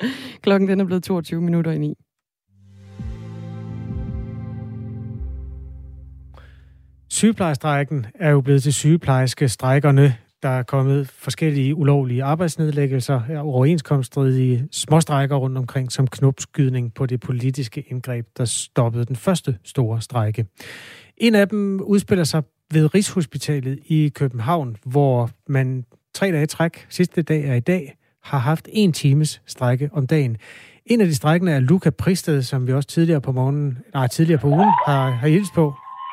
Klokken den er blevet 22 minutter i 9. Sygeplejestrækken er jo blevet til sygeplejerske strækkerne. Der er kommet forskellige ulovlige arbejdsnedlæggelser og overenskomststridige småstrækker rundt omkring som knopskydning på det politiske indgreb, der stoppede den første store strække. En af dem udspiller sig ved Rigshospitalet i København, hvor man tre dage træk, sidste dag er i dag, har haft en times strække om dagen. En af de strækkende er Luca Pristed, som vi også tidligere på morgenen, nej, tidligere på ugen har, har hilst på.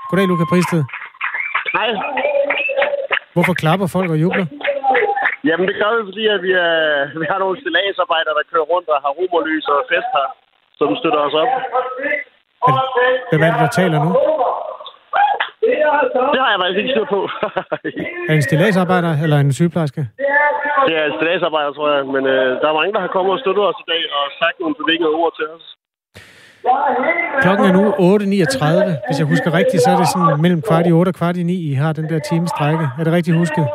Goddag, Luca Pristed. Hej. Hvorfor klapper folk og jubler? Jamen, det gør vi, fordi at vi, er, vi har nogle stillagsarbejdere, der kører rundt og har romerlys og fest her, som støtter os op. Hvem er det, der taler nu? Det har jeg faktisk ikke styr på. er det en stillagsarbejder eller en sygeplejerske? Det er en stillagsarbejder, tror jeg. Men øh, der er mange, der har kommet og støttet os i dag og sagt nogle bevægede ord til os. Klokken er nu 8.39. Hvis jeg husker rigtigt, så er det sådan mellem kvart i 8 og kvart i 9, I har den der time strække. Er det rigtigt husket?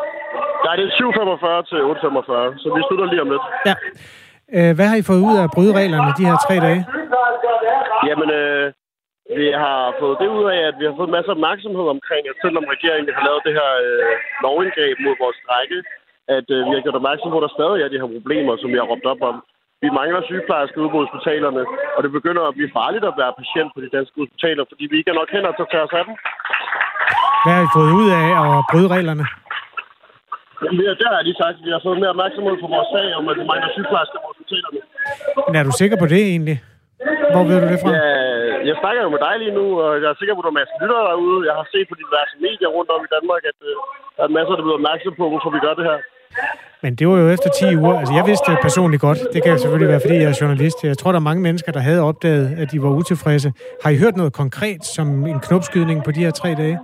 Nej, det er 7.45 til 8.45, så vi slutter lige om lidt. Ja. Øh, hvad har I fået ud af at bryde reglerne de her tre dage? Jamen, øh, vi har fået det ud af, at vi har fået en masse opmærksomhed omkring, at selvom regeringen har lavet det her øh, lovindgreb mod vores strække, at øh, vi har gjort opmærksom på, at der stadig er de her problemer, som vi har råbt op om. Vi mangler sygeplejersker ude på hospitalerne, og det begynder at blive farligt at være patient på de danske hospitaler, fordi vi ikke er nok hænder til at tage os af dem. Hvad har I fået ud af at bryde reglerne? Jamen, der har de sagt, at vi har fået mere opmærksomhed på vores sag om, at vi mangler sygeplejersker på hospitalerne. Men er du sikker på det egentlig? Hvor ved du det fra? Ja, jeg snakker jo med dig lige nu, og jeg er sikker på, at der er masser af lyttere derude. Jeg har set på diverse medier rundt om i Danmark, at øh, der er masser, der bliver opmærksom på, hvorfor vi gør det her. Men det var jo efter 10 uger. Altså, jeg vidste det personligt godt. Det kan selvfølgelig være, fordi jeg er journalist. Jeg tror, der er mange mennesker, der havde opdaget, at de var utilfredse. Har I hørt noget konkret som en knopskydning på de her tre dage?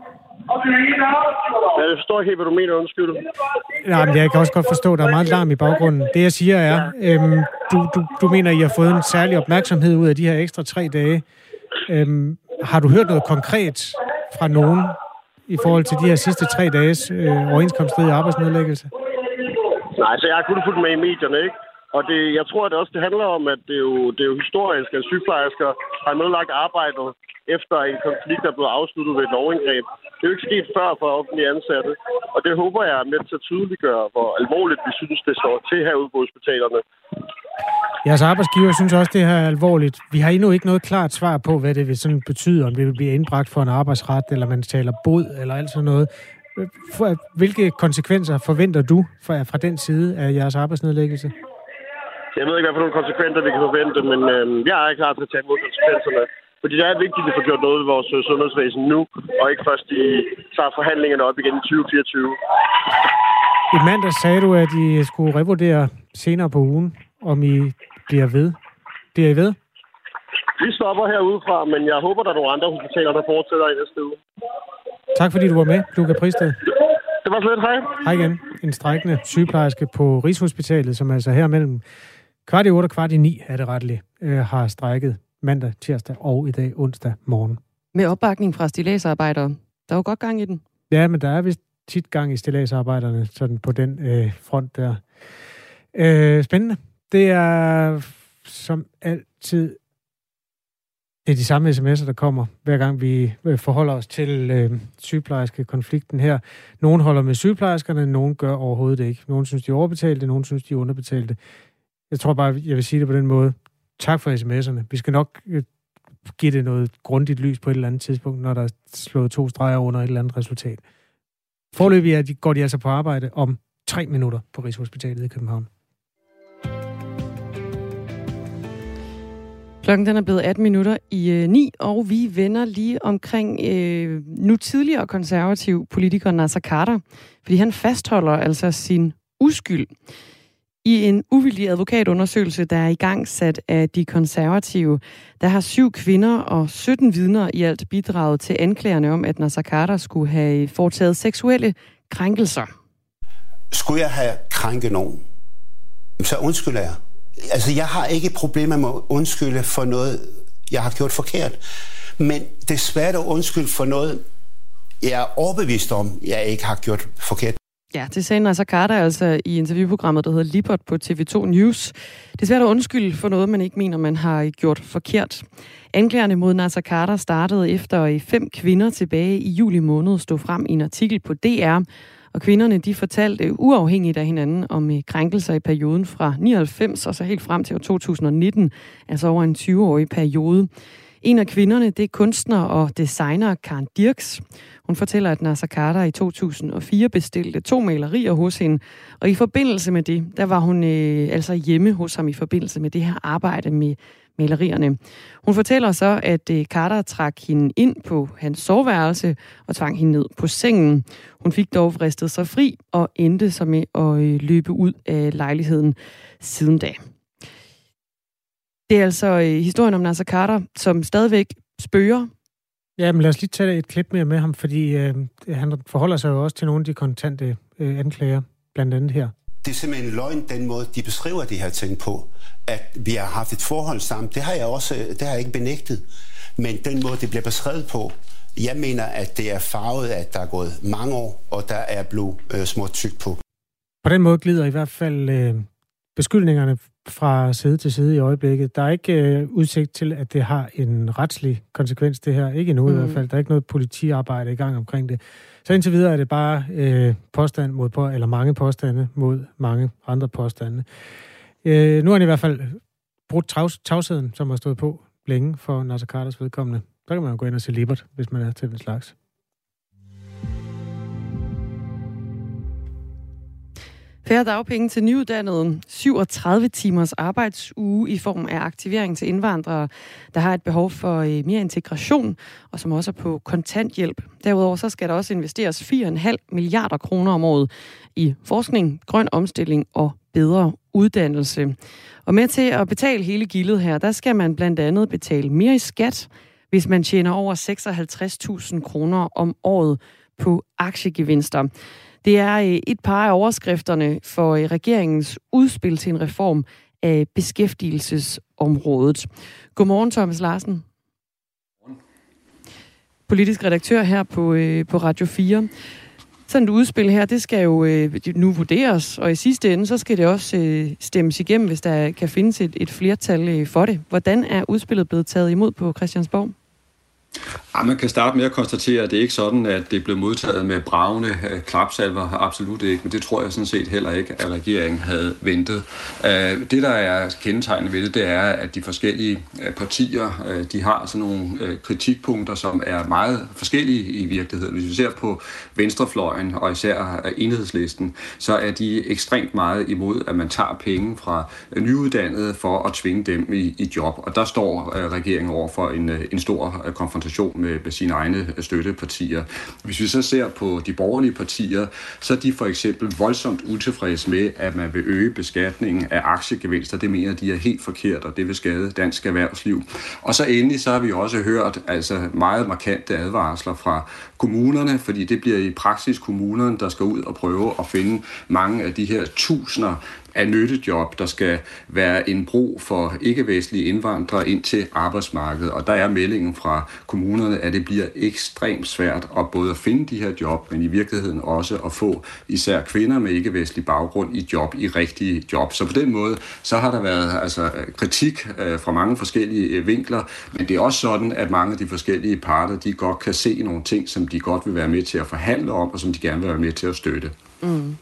Jeg forstår ikke helt, hvad du mener, undskyld. Ja, men jeg kan også godt forstå, at der er meget larm i baggrunden. Det, jeg siger, er, øhm, du, du, du mener, at I har fået en særlig opmærksomhed ud af de her ekstra tre dage. Øhm, har du hørt noget konkret fra nogen i forhold til de her sidste tre dages øh, overenskomststridige arbejdsnedlæggelse? Nej, så jeg har kun fulgt med i medierne, ikke? Og det, jeg tror at det også, det handler om, at det er jo, det er jo historisk, at sygeplejersker har nedlagt arbejdet efter en konflikt, der er blevet afsluttet ved et lovindgreb. Det er jo ikke sket før for offentlige ansatte, og det håber jeg er med til at tydeliggøre, hvor alvorligt vi synes, det står til herude på hospitalerne. Jeres arbejdsgiver synes også, det her er alvorligt. Vi har endnu ikke noget klart svar på, hvad det vil sådan betyde, om det vil blive indbragt for en arbejdsret, eller man taler bod, eller alt sådan noget. Hvilke konsekvenser forventer du fra, fra den side af jeres arbejdsnedlæggelse? Jeg ved ikke, hvad for nogle konsekvenser vi kan forvente, men øh, jeg er klar til at tage imod konsekvenserne. Fordi det er vigtigt, at vi får gjort noget ved vores øh, sundhedsvæsen nu, og ikke først i tager forhandlingerne op igen i 2024. I mandag sagde du, at I skulle revurdere senere på ugen, om I bliver ved. Bliver I ved? Vi stopper herudefra, men jeg håber, der er nogle andre hospitaler, der fortsætter i næste uge. Tak fordi du var med, Luca Pristed. Det var slet hej. Hej igen. En strækkende sygeplejerske på Rigshospitalet, som altså her mellem kvart i 8 og kvart i 9 er det retteligt, øh, har strækket mandag, tirsdag og i dag onsdag morgen. Med opbakning fra stilæsarbejdere. Der er jo godt gang i den. Ja, men der er vist tit gang i stilæsarbejderne sådan på den øh, front der. Øh, spændende. Det er som altid det er de samme sms'er, der kommer, hver gang vi øh, forholder os til øh, sygeplejerske konflikten her. Nogen holder med sygeplejerskerne, nogen gør overhovedet ikke. Nogen synes, de er overbetalte, nogen synes, de er underbetalte. Jeg tror bare, jeg vil sige det på den måde. Tak for sms'erne. Vi skal nok øh, give det noget grundigt lys på et eller andet tidspunkt, når der er slået to streger under et eller andet resultat. Forløbig går de altså på arbejde om tre minutter på Rigshospitalet i København. Klokken den er blevet 18 minutter i øh, 9, og vi vender lige omkring øh, nu tidligere konservativ politiker Nasser Carter, fordi han fastholder altså sin uskyld. I en uvildig advokatundersøgelse, der er i gang sat af de konservative, der har syv kvinder og 17 vidner i alt bidraget til anklagerne om, at Nasser Carter skulle have foretaget seksuelle krænkelser. Skulle jeg have krænket nogen, så undskylder jeg. Altså, jeg har ikke problemer med at undskylde for noget, jeg har gjort forkert. Men det er svært at undskylde for noget, jeg er overbevist om, jeg ikke har gjort forkert. Ja, det sagde Nasser Carter altså i interviewprogrammet, der hedder Libert på TV2 News. Det er svært at undskylde for noget, man ikke mener, man har gjort forkert. Anklagerne mod Nasser Carter startede efter at fem kvinder tilbage i juli måned stod frem i en artikel på DR, og kvinderne de fortalte uafhængigt af hinanden om øh, krænkelser i perioden fra 99 og så helt frem til 2019, altså over en 20-årig periode. En af kvinderne, det er kunstner og designer Karen Dirks. Hun fortæller, at Nasser Carter i 2004 bestilte to malerier hos hende, og i forbindelse med det, der var hun øh, altså hjemme hos ham i forbindelse med det her arbejde med malerierne. Hun fortæller så, at øh, Carter trak hende ind på hans soveværelse og tvang hende ned på sengen. Hun fik dog fristet sig fri og endte så med at øh, løbe ud af lejligheden siden da. Det er altså øh, historien om Nasser Carter, som stadigvæk spørger. Ja, men lad os lige tage et klip mere med ham, fordi øh, han forholder sig jo også til nogle af de kontante øh, anklager, blandt andet her. Det er simpelthen en løgn, den måde, de beskriver de her ting på. At vi har haft et forhold sammen, det har jeg også det har jeg ikke benægtet. Men den måde, det bliver beskrevet på, jeg mener, at det er farvet, at der er gået mange år, og der er blevet øh, småt tyk på. På den måde glider i hvert fald øh, beskyldningerne fra side til side i øjeblikket. Der er ikke øh, udsigt til, at det har en retslig konsekvens, det her. Ikke endnu mm. i hvert fald. Der er ikke noget politiarbejde i gang omkring det. Så indtil videre er det bare øh, påstand mod, på, eller mange påstande mod mange andre påstande. Øh, nu er det i hvert fald brudt tavs, tavsheden, som har stået på længe for Nasser Carters vedkommende. Der kan man jo gå ind og se Libert, hvis man er til den slags. Færre dagpenge til nyuddannede, 37 timers arbejdsuge i form af aktivering til indvandrere, der har et behov for øh, mere integration, og som også er på kontanthjælp. Derudover så skal der også investeres 4,5 milliarder kroner om året i forskning, grøn omstilling og bedre uddannelse. Og med til at betale hele gildet her, der skal man blandt andet betale mere i skat, hvis man tjener over 56.000 kroner om året på aktiegevinster. Det er øh, et par af overskrifterne for øh, regeringens udspil til en reform af beskæftigelsesområdet. Godmorgen, Thomas Larsen. Politisk redaktør her på, øh, på Radio 4. Sådan et udspil her, det skal jo øh, nu vurderes, og i sidste ende, så skal det også stemmes igennem, hvis der kan findes et, et flertal for det. Hvordan er udspillet blevet taget imod på Christiansborg? Ja, man kan starte med at konstatere, at det er ikke sådan, at det blev modtaget med bravende øh, klapsalver. Absolut ikke, men det tror jeg sådan set heller ikke, at regeringen havde ventet. Øh, det, der er kendetegnende ved det, det er, at de forskellige øh, partier, de har sådan nogle kritikpunkter, som er meget forskellige i virkeligheden. Hvis vi ser på venstrefløjen, og især enhedslisten, så er de ekstremt meget imod, at man tager penge fra nyuddannede for at tvinge dem i, i job. Og der står regeringen over for en, en stor konfrontation konfrontation med, med sine egne støttepartier. Hvis vi så ser på de borgerlige partier, så er de for eksempel voldsomt utilfredse med, at man vil øge beskatningen af aktiegevinster. Det mener de er helt forkert, og det vil skade dansk erhvervsliv. Og så endelig så har vi også hørt altså meget markante advarsler fra kommunerne, fordi det bliver i praksis kommunerne, der skal ud og prøve at finde mange af de her tusinder af nyttejob, der skal være en bro for ikke-vestlige indvandrere ind til arbejdsmarkedet. Og der er meldingen fra kommunerne, at det bliver ekstremt svært at både at finde de her job, men i virkeligheden også at få især kvinder med ikke-vestlig baggrund i job, i rigtige job. Så på den måde, så har der været altså, kritik øh, fra mange forskellige øh, vinkler, men det er også sådan, at mange af de forskellige parter, de godt kan se nogle ting, som de godt vil være med til at forhandle om, og som de gerne vil være med til at støtte. Mm.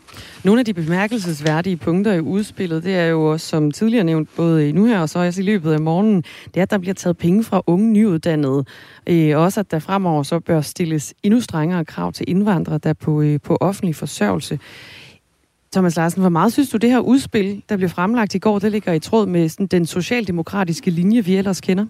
Nogle af de bemærkelsesværdige punkter i udspillet, det er jo også, som tidligere nævnt, både nu her og så også i løbet af morgenen, det er, at der bliver taget penge fra unge nyuddannede. Øh, også at der fremover så bør stilles endnu strengere krav til indvandrere, der på, øh, på offentlig forsørgelse. Thomas Larsen, hvor meget synes du, det her udspil, der blev fremlagt i går, det ligger i tråd med sådan, den socialdemokratiske linje, vi ellers kender?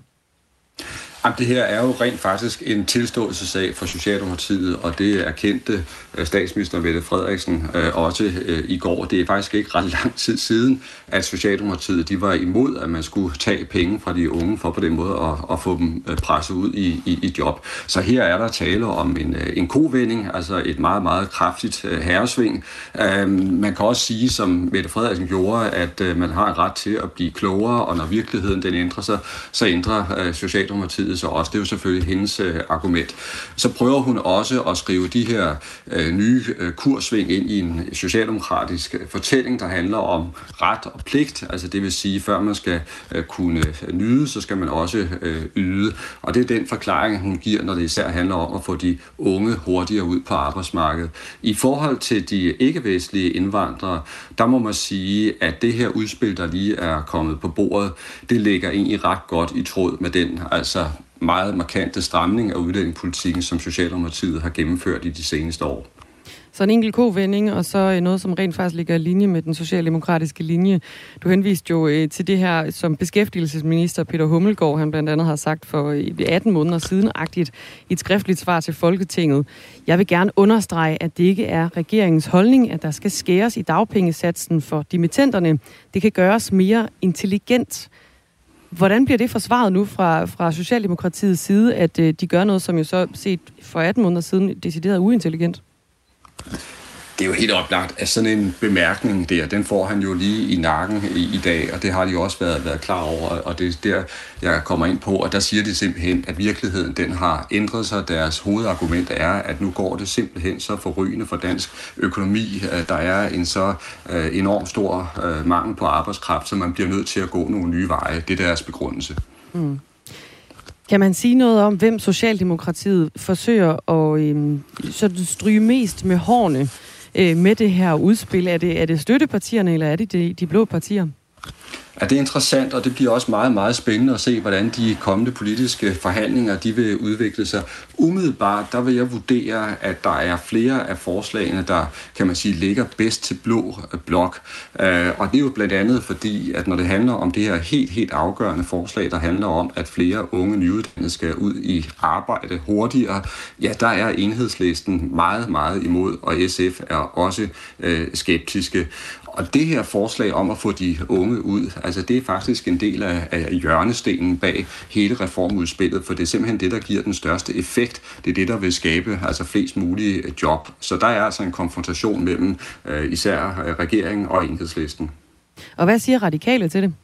Jamen, det her er jo rent faktisk en tilståelsesag for Socialdemokratiet, og det erkendte øh, statsminister Mette Frederiksen øh, også øh, i går. Det er faktisk ikke ret lang tid siden, at Socialdemokratiet de var imod, at man skulle tage penge fra de unge for på den måde at, at få dem øh, presset ud i, i, i job. Så her er der tale om en, øh, en kovending, altså et meget, meget kraftigt øh, herresving. Øh, man kan også sige, som Mette Frederiksen gjorde, at øh, man har ret til at blive klogere, og når virkeligheden den ændrer sig, så ændrer øh, Socialdemokratiet så også. Det er jo selvfølgelig hendes øh, argument. Så prøver hun også at skrive de her øh, nye øh, kursving ind i en socialdemokratisk øh, fortælling, der handler om ret og pligt. Altså det vil sige, før man skal øh, kunne øh, nyde, så skal man også øh, yde. Og det er den forklaring, hun giver, når det især handler om at få de unge hurtigere ud på arbejdsmarkedet. I forhold til de ikke-vestlige indvandrere, der må man sige, at det her udspil, der lige er kommet på bordet, det ligger egentlig ret godt i tråd med den altså meget markante stramning af udlændingepolitikken, som Socialdemokratiet har gennemført i de seneste år. Så en enkelt kovending, og så øh, noget, som rent faktisk ligger i linje med den socialdemokratiske linje. Du henviste jo øh, til det her, som beskæftigelsesminister Peter Hummelgaard, han blandt andet har sagt for øh, 18 måneder siden, agtigt i et skriftligt svar til Folketinget. Jeg vil gerne understrege, at det ikke er regeringens holdning, at der skal skæres i dagpengesatsen for dimittenterne. Det kan gøres mere intelligent. Hvordan bliver det forsvaret nu fra, fra Socialdemokratiets side, at øh, de gør noget, som jo så set for 18 måneder siden decideret uintelligent? Det er jo helt oplagt, at sådan en bemærkning der, den får han jo lige i nakken i, i dag, og det har de jo også været, været klar over, og det er der, jeg kommer ind på, og der siger de simpelthen, at virkeligheden den har ændret sig. Deres hovedargument er, at nu går det simpelthen så forrygende for dansk økonomi. Øh, der er en så øh, enorm stor øh, mangel på arbejdskraft, så man bliver nødt til at gå nogle nye veje. Det er deres begrundelse. Mm. Kan man sige noget om, hvem Socialdemokratiet forsøger at øhm, sådan stryge mest med hårene øh, med det her udspil? Er det, er det støttepartierne, eller er det de, de blå partier? Ja, det er interessant, og det bliver også meget, meget spændende at se, hvordan de kommende politiske forhandlinger de vil udvikle sig. Umiddelbart, der vil jeg vurdere, at der er flere af forslagene, der, kan man sige, ligger bedst til blå øh, blok. Øh, og det er jo blandt andet fordi, at når det handler om det her helt, helt afgørende forslag, der handler om, at flere unge nyuddannede skal ud i arbejde hurtigere, ja, der er enhedslisten meget, meget imod, og SF er også øh, skeptiske. Og det her forslag om at få de unge ud, altså det er faktisk en del af, af hjørnestenen bag hele reformudspillet, for det er simpelthen det, der giver den største effekt. Det er det, der vil skabe altså flest mulige øh, job. Så der er altså en konfrontation mellem øh, især øh, regeringen og enhedslisten. Og hvad siger radikale til det?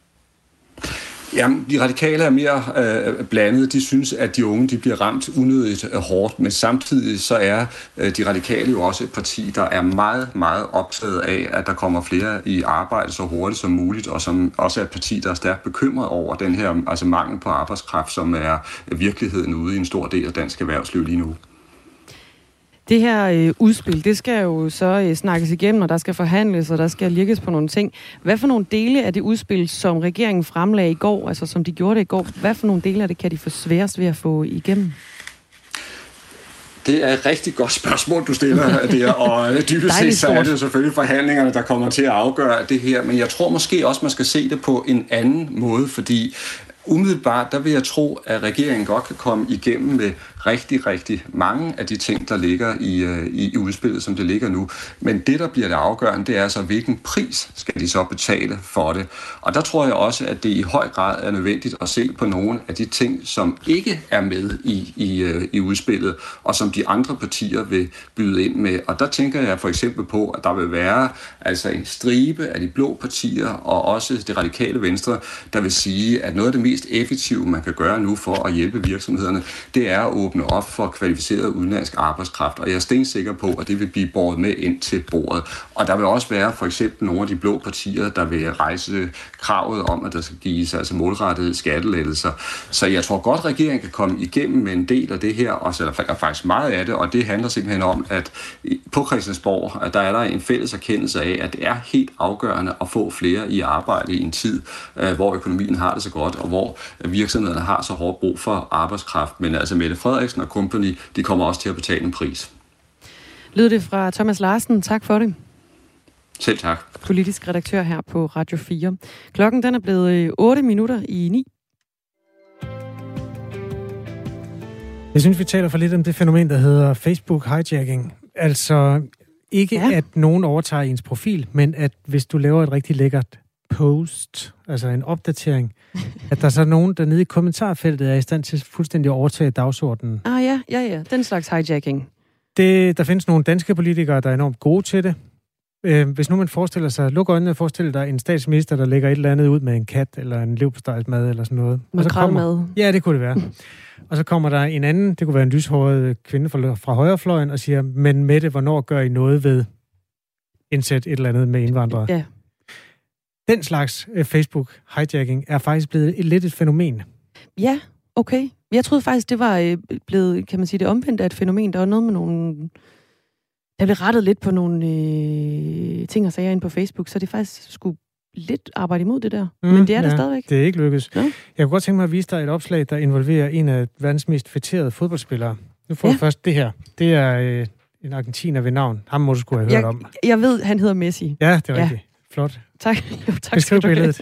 Jamen, de radikale er mere øh, blandet. De synes, at de unge de bliver ramt unødigt øh, hårdt, men samtidig så er øh, de radikale jo også et parti, der er meget, meget optaget af, at der kommer flere i arbejde så hurtigt som muligt, og som også er et parti, der er stærkt bekymret over den her altså mangel på arbejdskraft, som er virkeligheden ude i en stor del af dansk erhvervsliv lige nu. Det her øh, udspil, det skal jo så øh, snakkes igennem, og der skal forhandles, og der skal ligges på nogle ting. Hvad for nogle dele af det udspil, som regeringen fremlagde i går, altså som de gjorde det i går, hvad for nogle dele af det kan de få sværest ved at få igennem? Det er et rigtig godt spørgsmål, du stiller der, og dybest set så er det selvfølgelig forhandlingerne, der kommer til at afgøre det her, men jeg tror måske også, man skal se det på en anden måde, fordi umiddelbart, der vil jeg tro, at regeringen godt kan komme igennem med rigtig, rigtig mange af de ting, der ligger i, øh, i, i udspillet, som det ligger nu. Men det, der bliver det afgørende, det er så, hvilken pris skal de så betale for det. Og der tror jeg også, at det i høj grad er nødvendigt at se på nogle af de ting, som ikke er med i, i, øh, i udspillet, og som de andre partier vil byde ind med. Og der tænker jeg for eksempel på, at der vil være altså en stribe af de blå partier, og også det radikale venstre, der vil sige, at noget af det mest effektive, man kan gøre nu for at hjælpe virksomhederne, det er at åbne op for kvalificeret udenlandsk arbejdskraft, og jeg er stensikker på, at det vil blive båret med ind til bordet. Og der vil også være for eksempel nogle af de blå partier, der vil rejse kravet om, at der skal gives altså målrettede skattelettelser. Så jeg tror godt, at regeringen kan komme igennem med en del af det her, og så er der faktisk meget af det, og det handler simpelthen om, at på Christiansborg, at der er der en fælles erkendelse af, at det er helt afgørende at få flere i arbejde i en tid, øh, hvor økonomien har det så godt, og hvor virksomhederne har så hårdt brug for arbejdskraft. Men altså Mette Frederiksen Frederiksen og company, de kommer også til at betale en pris. Lød det fra Thomas Larsen. Tak for det. Selv tak. Politisk redaktør her på Radio 4. Klokken den er blevet 8 øh, minutter i 9. Jeg synes, vi taler for lidt om det fænomen, der hedder Facebook hijacking. Altså ikke, ja. at nogen overtager ens profil, men at hvis du laver et rigtig lækkert post, altså en opdatering, at der så er nogen, der nede i kommentarfeltet er i stand til fuldstændig at overtage dagsordenen. Ah ja, ja, ja. Den slags hijacking. Det, der findes nogle danske politikere, der er enormt gode til det. Øh, hvis nu man forestiller sig, luk øjnene og forestil dig en statsminister, der lægger et eller andet ud med en kat, eller en mad, eller sådan noget. Og så kommer, Ja, det kunne det være. og så kommer der en anden, det kunne være en lyshåret kvinde fra, fra højrefløjen, og siger, men Mette, hvornår gør I noget ved indsæt et eller andet med indvandrere? Ja. Den slags øh, Facebook-hijacking er faktisk blevet et, lidt et fænomen. Ja, okay. Jeg troede faktisk, det var øh, blevet, kan man sige, det omvendte af et fænomen. Der var noget med nogle... Der blev rettet lidt på nogle øh, ting og sager ind på Facebook, så det faktisk skulle lidt arbejde imod det der. Mm, Men det er ja, det stadigvæk. det er ikke lykkedes. Ja. Jeg kunne godt tænke mig at vise dig et opslag, der involverer en af verdens mest fætterede fodboldspillere. Nu får ja. først det her. Det er øh, en argentiner ved navn. Ham må du skulle have hørt jeg, om. Jeg ved, han hedder Messi. Ja, det er ja. rigtigt. Flot. Tak. Jo, tak Beskriv billedet.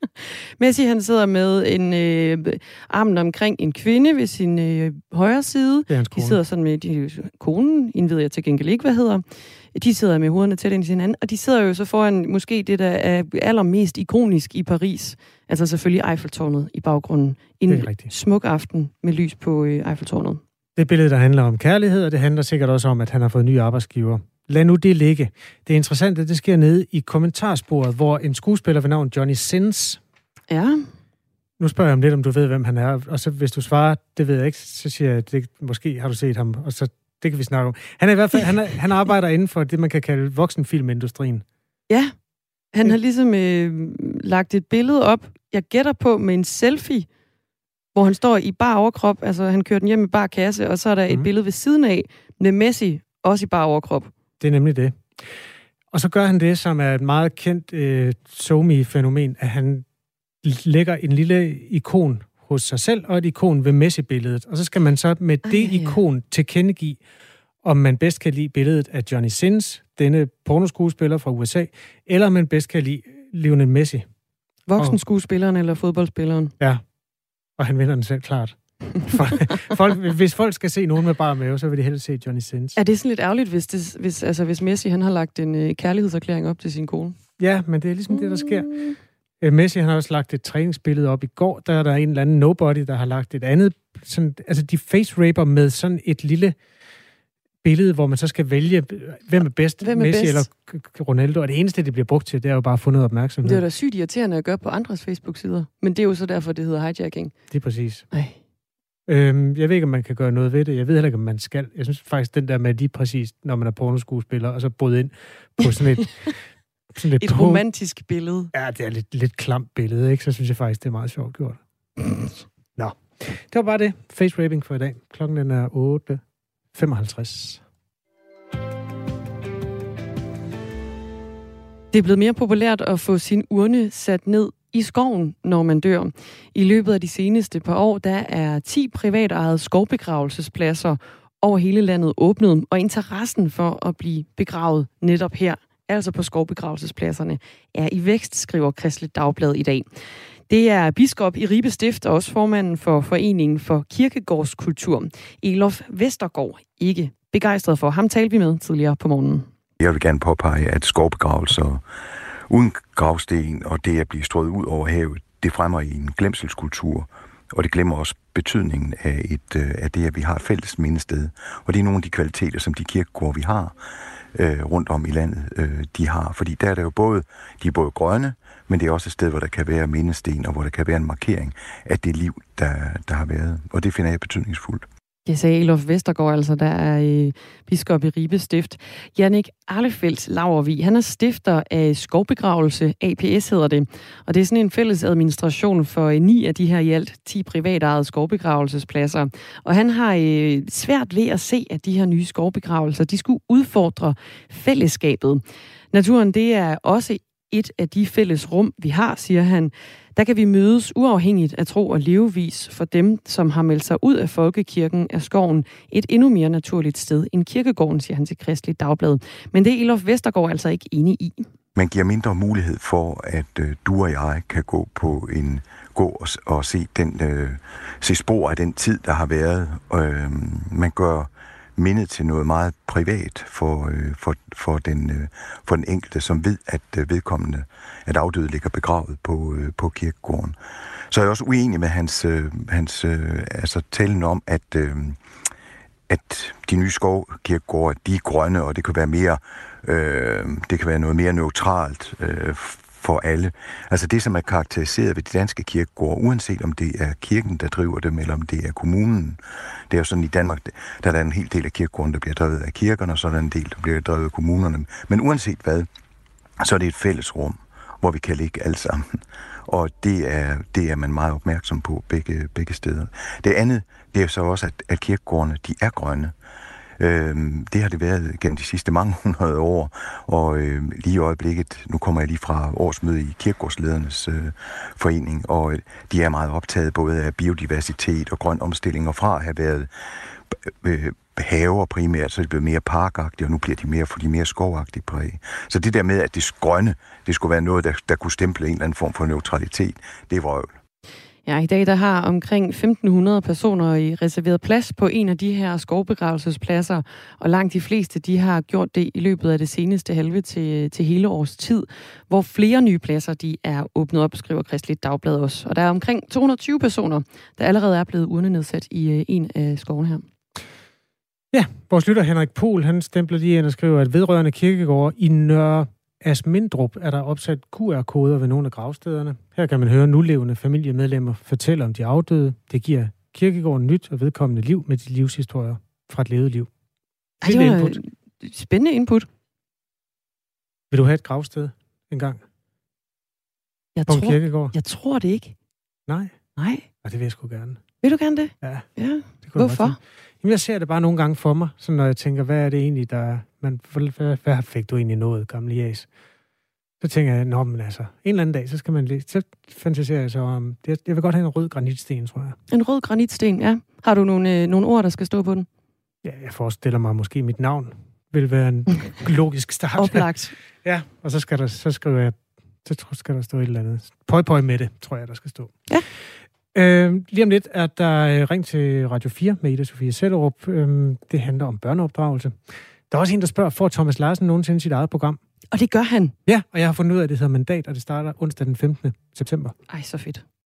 Messi han sidder med en øh, armen omkring en kvinde ved sin øh, højre side. Det er hans kone. De sidder sådan med de, konen, en ved jeg til gengæld ikke, hvad hedder. De sidder med hovederne tæt ind i hinanden, og de sidder jo så foran måske det, der er allermest ikonisk i Paris. Altså selvfølgelig Eiffeltårnet i baggrunden. En smuk aften med lys på øh, Eiffeltårnet. Det billede, der handler om kærlighed, og det handler sikkert også om, at han har fået nye arbejdsgiver lad nu det ligge. Det er interessant, at det sker nede i kommentarsporet, hvor en skuespiller ved navn Johnny Sins... Ja. Nu spørger jeg om lidt, om du ved, hvem han er, og så hvis du svarer, det ved jeg ikke, så siger jeg, det, måske har du set ham, og så det kan vi snakke om. Han er i hvert fald, han, er, han arbejder inden for det, man kan kalde voksenfilmindustrien. Ja, han har ligesom øh, lagt et billede op, jeg gætter på, med en selfie, hvor han står i bar overkrop, altså han kører den hjem i bar kasse, og så er der et mm. billede ved siden af med Messi, også i bar overkrop. Det er nemlig det. Og så gør han det, som er et meget kendt øh, somi-fænomen, at han lægger en lille ikon hos sig selv og et ikon ved Messi-billedet. Og så skal man så med det ja, ja. ikon tilkendegive, om man bedst kan lide billedet af Johnny Sins, denne pornoskuespiller fra USA, eller om man bedst kan lide Lionel Messi. Voksen skuespilleren eller fodboldspilleren? Ja, og han vinder den selv klart. folk, hvis folk skal se nogen med bare mave, så vil de helst se Johnny Sins. Er det sådan lidt ærgerligt, hvis, det, hvis, altså, hvis Messi han har lagt en øh, kærlighedserklæring op til sin kone? Ja, men det er ligesom det, der sker. Øh, Messi han har også lagt et træningsbillede op i går. Der er der en eller anden nobody, der har lagt et andet. Sådan, altså de face-raper med sådan et lille billede, hvor man så skal vælge, hvem er bedst, Hvem er Messi bedst? eller Ronaldo. Og det eneste, det bliver brugt til, det er jo bare at få noget opmærksomhed. Det er da sygt irriterende at gøre på andres Facebook-sider. Men det er jo så derfor, det hedder hijacking. Det er præcis. Ej. Øhm, jeg ved ikke, om man kan gøre noget ved det. Jeg ved heller ikke, om man skal. Jeg synes faktisk, den der med lige præcis, når man er pornoskuespiller, og så bryde ind på sådan et... sådan lidt Et på- romantisk billede. Ja, det er lidt, lidt klamt billede, ikke? Så synes jeg faktisk, det er meget sjovt gjort. Nå, det var bare det. Face raping for i dag. Klokken den er 8.55. Det er blevet mere populært at få sin urne sat ned i skoven, når man dør. I løbet af de seneste par år, der er 10 privatejede skovbegravelsespladser over hele landet åbnet, og interessen for at blive begravet netop her, altså på skovbegravelsespladserne, er i vækst, skriver Kristelig Dagblad i dag. Det er biskop i Ribe Stift og også formanden for Foreningen for Kirkegårdskultur, Elof Vestergaard, ikke begejstret for. Ham talte vi med tidligere på morgenen. Jeg vil gerne påpege, at skovbegravelser uden gravsten og det at blive strøget ud over havet, det fremmer i en glemselskultur, og det glemmer også betydningen af, et, øh, af det, at vi har et fælles mindested. Og det er nogle af de kvaliteter, som de kirkegårde, vi har øh, rundt om i landet, øh, de har. Fordi der er det jo både, de er både grønne, men det er også et sted, hvor der kan være mindesten, og hvor der kan være en markering af det liv, der, der har været. Og det finder jeg betydningsfuldt. Det sagde Elof Vestergaard, altså der er øh, biskop i Ribe Stift. Jannik Arlefeldt Lavervig, han er stifter af Skovbegravelse, APS hedder det. Og det er sådan en fælles administration for øh, ni af de her i alt 10 privatejede skovbegravelsespladser. Og han har øh, svært ved at se, at de her nye skovbegravelser, de skulle udfordre fællesskabet. Naturen, det er også et af de fælles rum, vi har, siger han. Der kan vi mødes uafhængigt af tro og levevis for dem, som har meldt sig ud af folkekirken af skoven. Et endnu mere naturligt sted end kirkegården, siger han til Kristelig Dagblad. Men det er Elof Vestergaard altså ikke enig i. Man giver mindre mulighed for, at øh, du og jeg kan gå på en gå og, og se, den, øh, se spor af den tid, der har været. Øh, man gør mindet til noget meget privat for, øh, for, for, den, øh, for den enkelte, som ved, at øh, vedkommende, at afdøde ligger begravet på, øh, på kirkegården. Så er jeg også uenig med hans, øh, hans øh, altså talen om, at, øh, at de nye skovkirkegårde, de er grønne, og det kan være mere, øh, det kan være noget mere neutralt øh, for alle. Altså det, som er karakteriseret ved de danske kirkegårde, uanset om det er kirken, der driver dem, eller om det er kommunen. Det er jo sådan i Danmark, der er der en hel del af kirkegården, der bliver drevet af kirkerne, og så er der en del, der bliver drevet af kommunerne. Men uanset hvad, så er det et fælles rum, hvor vi kan ligge alle sammen. Og det er, det er man meget opmærksom på begge, begge steder. Det andet, det er så også, at, at kirkegårdene, de er grønne. Øh, det har det været gennem de sidste mange hundrede år, og øh, lige i øjeblikket, nu kommer jeg lige fra årsmøde i Kirkegårdsledernes øh, forening, og øh, de er meget optaget både af biodiversitet og grøn omstilling, og fra at have været øh, øh haver primært, så det bliver mere parkagtigt, og nu bliver de mere, for de mere skovagtige præg. Så det der med, at det grønne, det skulle være noget, der, der kunne stemple en eller anden form for neutralitet, det er vrøvl. Ja, i dag der har omkring 1.500 personer i reserveret plads på en af de her skovbegravelsespladser, og langt de fleste de har gjort det i løbet af det seneste halve til, til hele års tid, hvor flere nye pladser de er åbnet op, skriver Kristeligt Dagblad også. Og der er omkring 220 personer, der allerede er blevet urnenedsat i øh, en af skovene her. Ja, vores lytter Henrik Pohl, han stempler lige ind og skriver, at vedrørende kirkegård i Nørre Asmindrup er der opsat QR-koder ved nogle af gravstederne. Her kan man høre nulevende familiemedlemmer fortælle om de afdøde. Det giver kirkegården nyt og vedkommende liv med de livshistorier fra et levet liv. Ej, det var input. spændende input. Vil du have et gravsted en gang? Jeg På en tror, kirkegård? jeg tror det ikke. Nej. Nej. Og det vil jeg sgu gerne. Vil du gerne det? Ja. Ja. Det Hvorfor? Jamen, jeg ser det bare nogle gange for mig, så når jeg tænker, hvad er det egentlig, der... Man, hvad, hvad fik du egentlig nået, gamle jæs? Så tænker jeg, nå, men altså, en eller anden dag, så skal man læse. Så fantaserer jeg så om... Jeg, jeg vil godt have en rød granitsten, tror jeg. En rød granitsten, ja. Har du nogle, øh, nogle ord, der skal stå på den? Ja, jeg forestiller mig måske mit navn vil være en logisk start. Oplagt. ja, og så, skal der, så skriver jeg, så skal der stå et eller andet. Pøj, pøj med det, tror jeg, der skal stå. Ja. Øh, lige om lidt er der øh, ring til Radio 4 med Ida Sofie Sellerup. Øh, det handler om børneopdragelse. Der er også en, der spørger, får Thomas Larsen nogensinde sit eget program? Og det gør han. Ja, og jeg har fundet ud af, at det hedder Mandat, og det starter onsdag den 15. september. Ej, så fedt.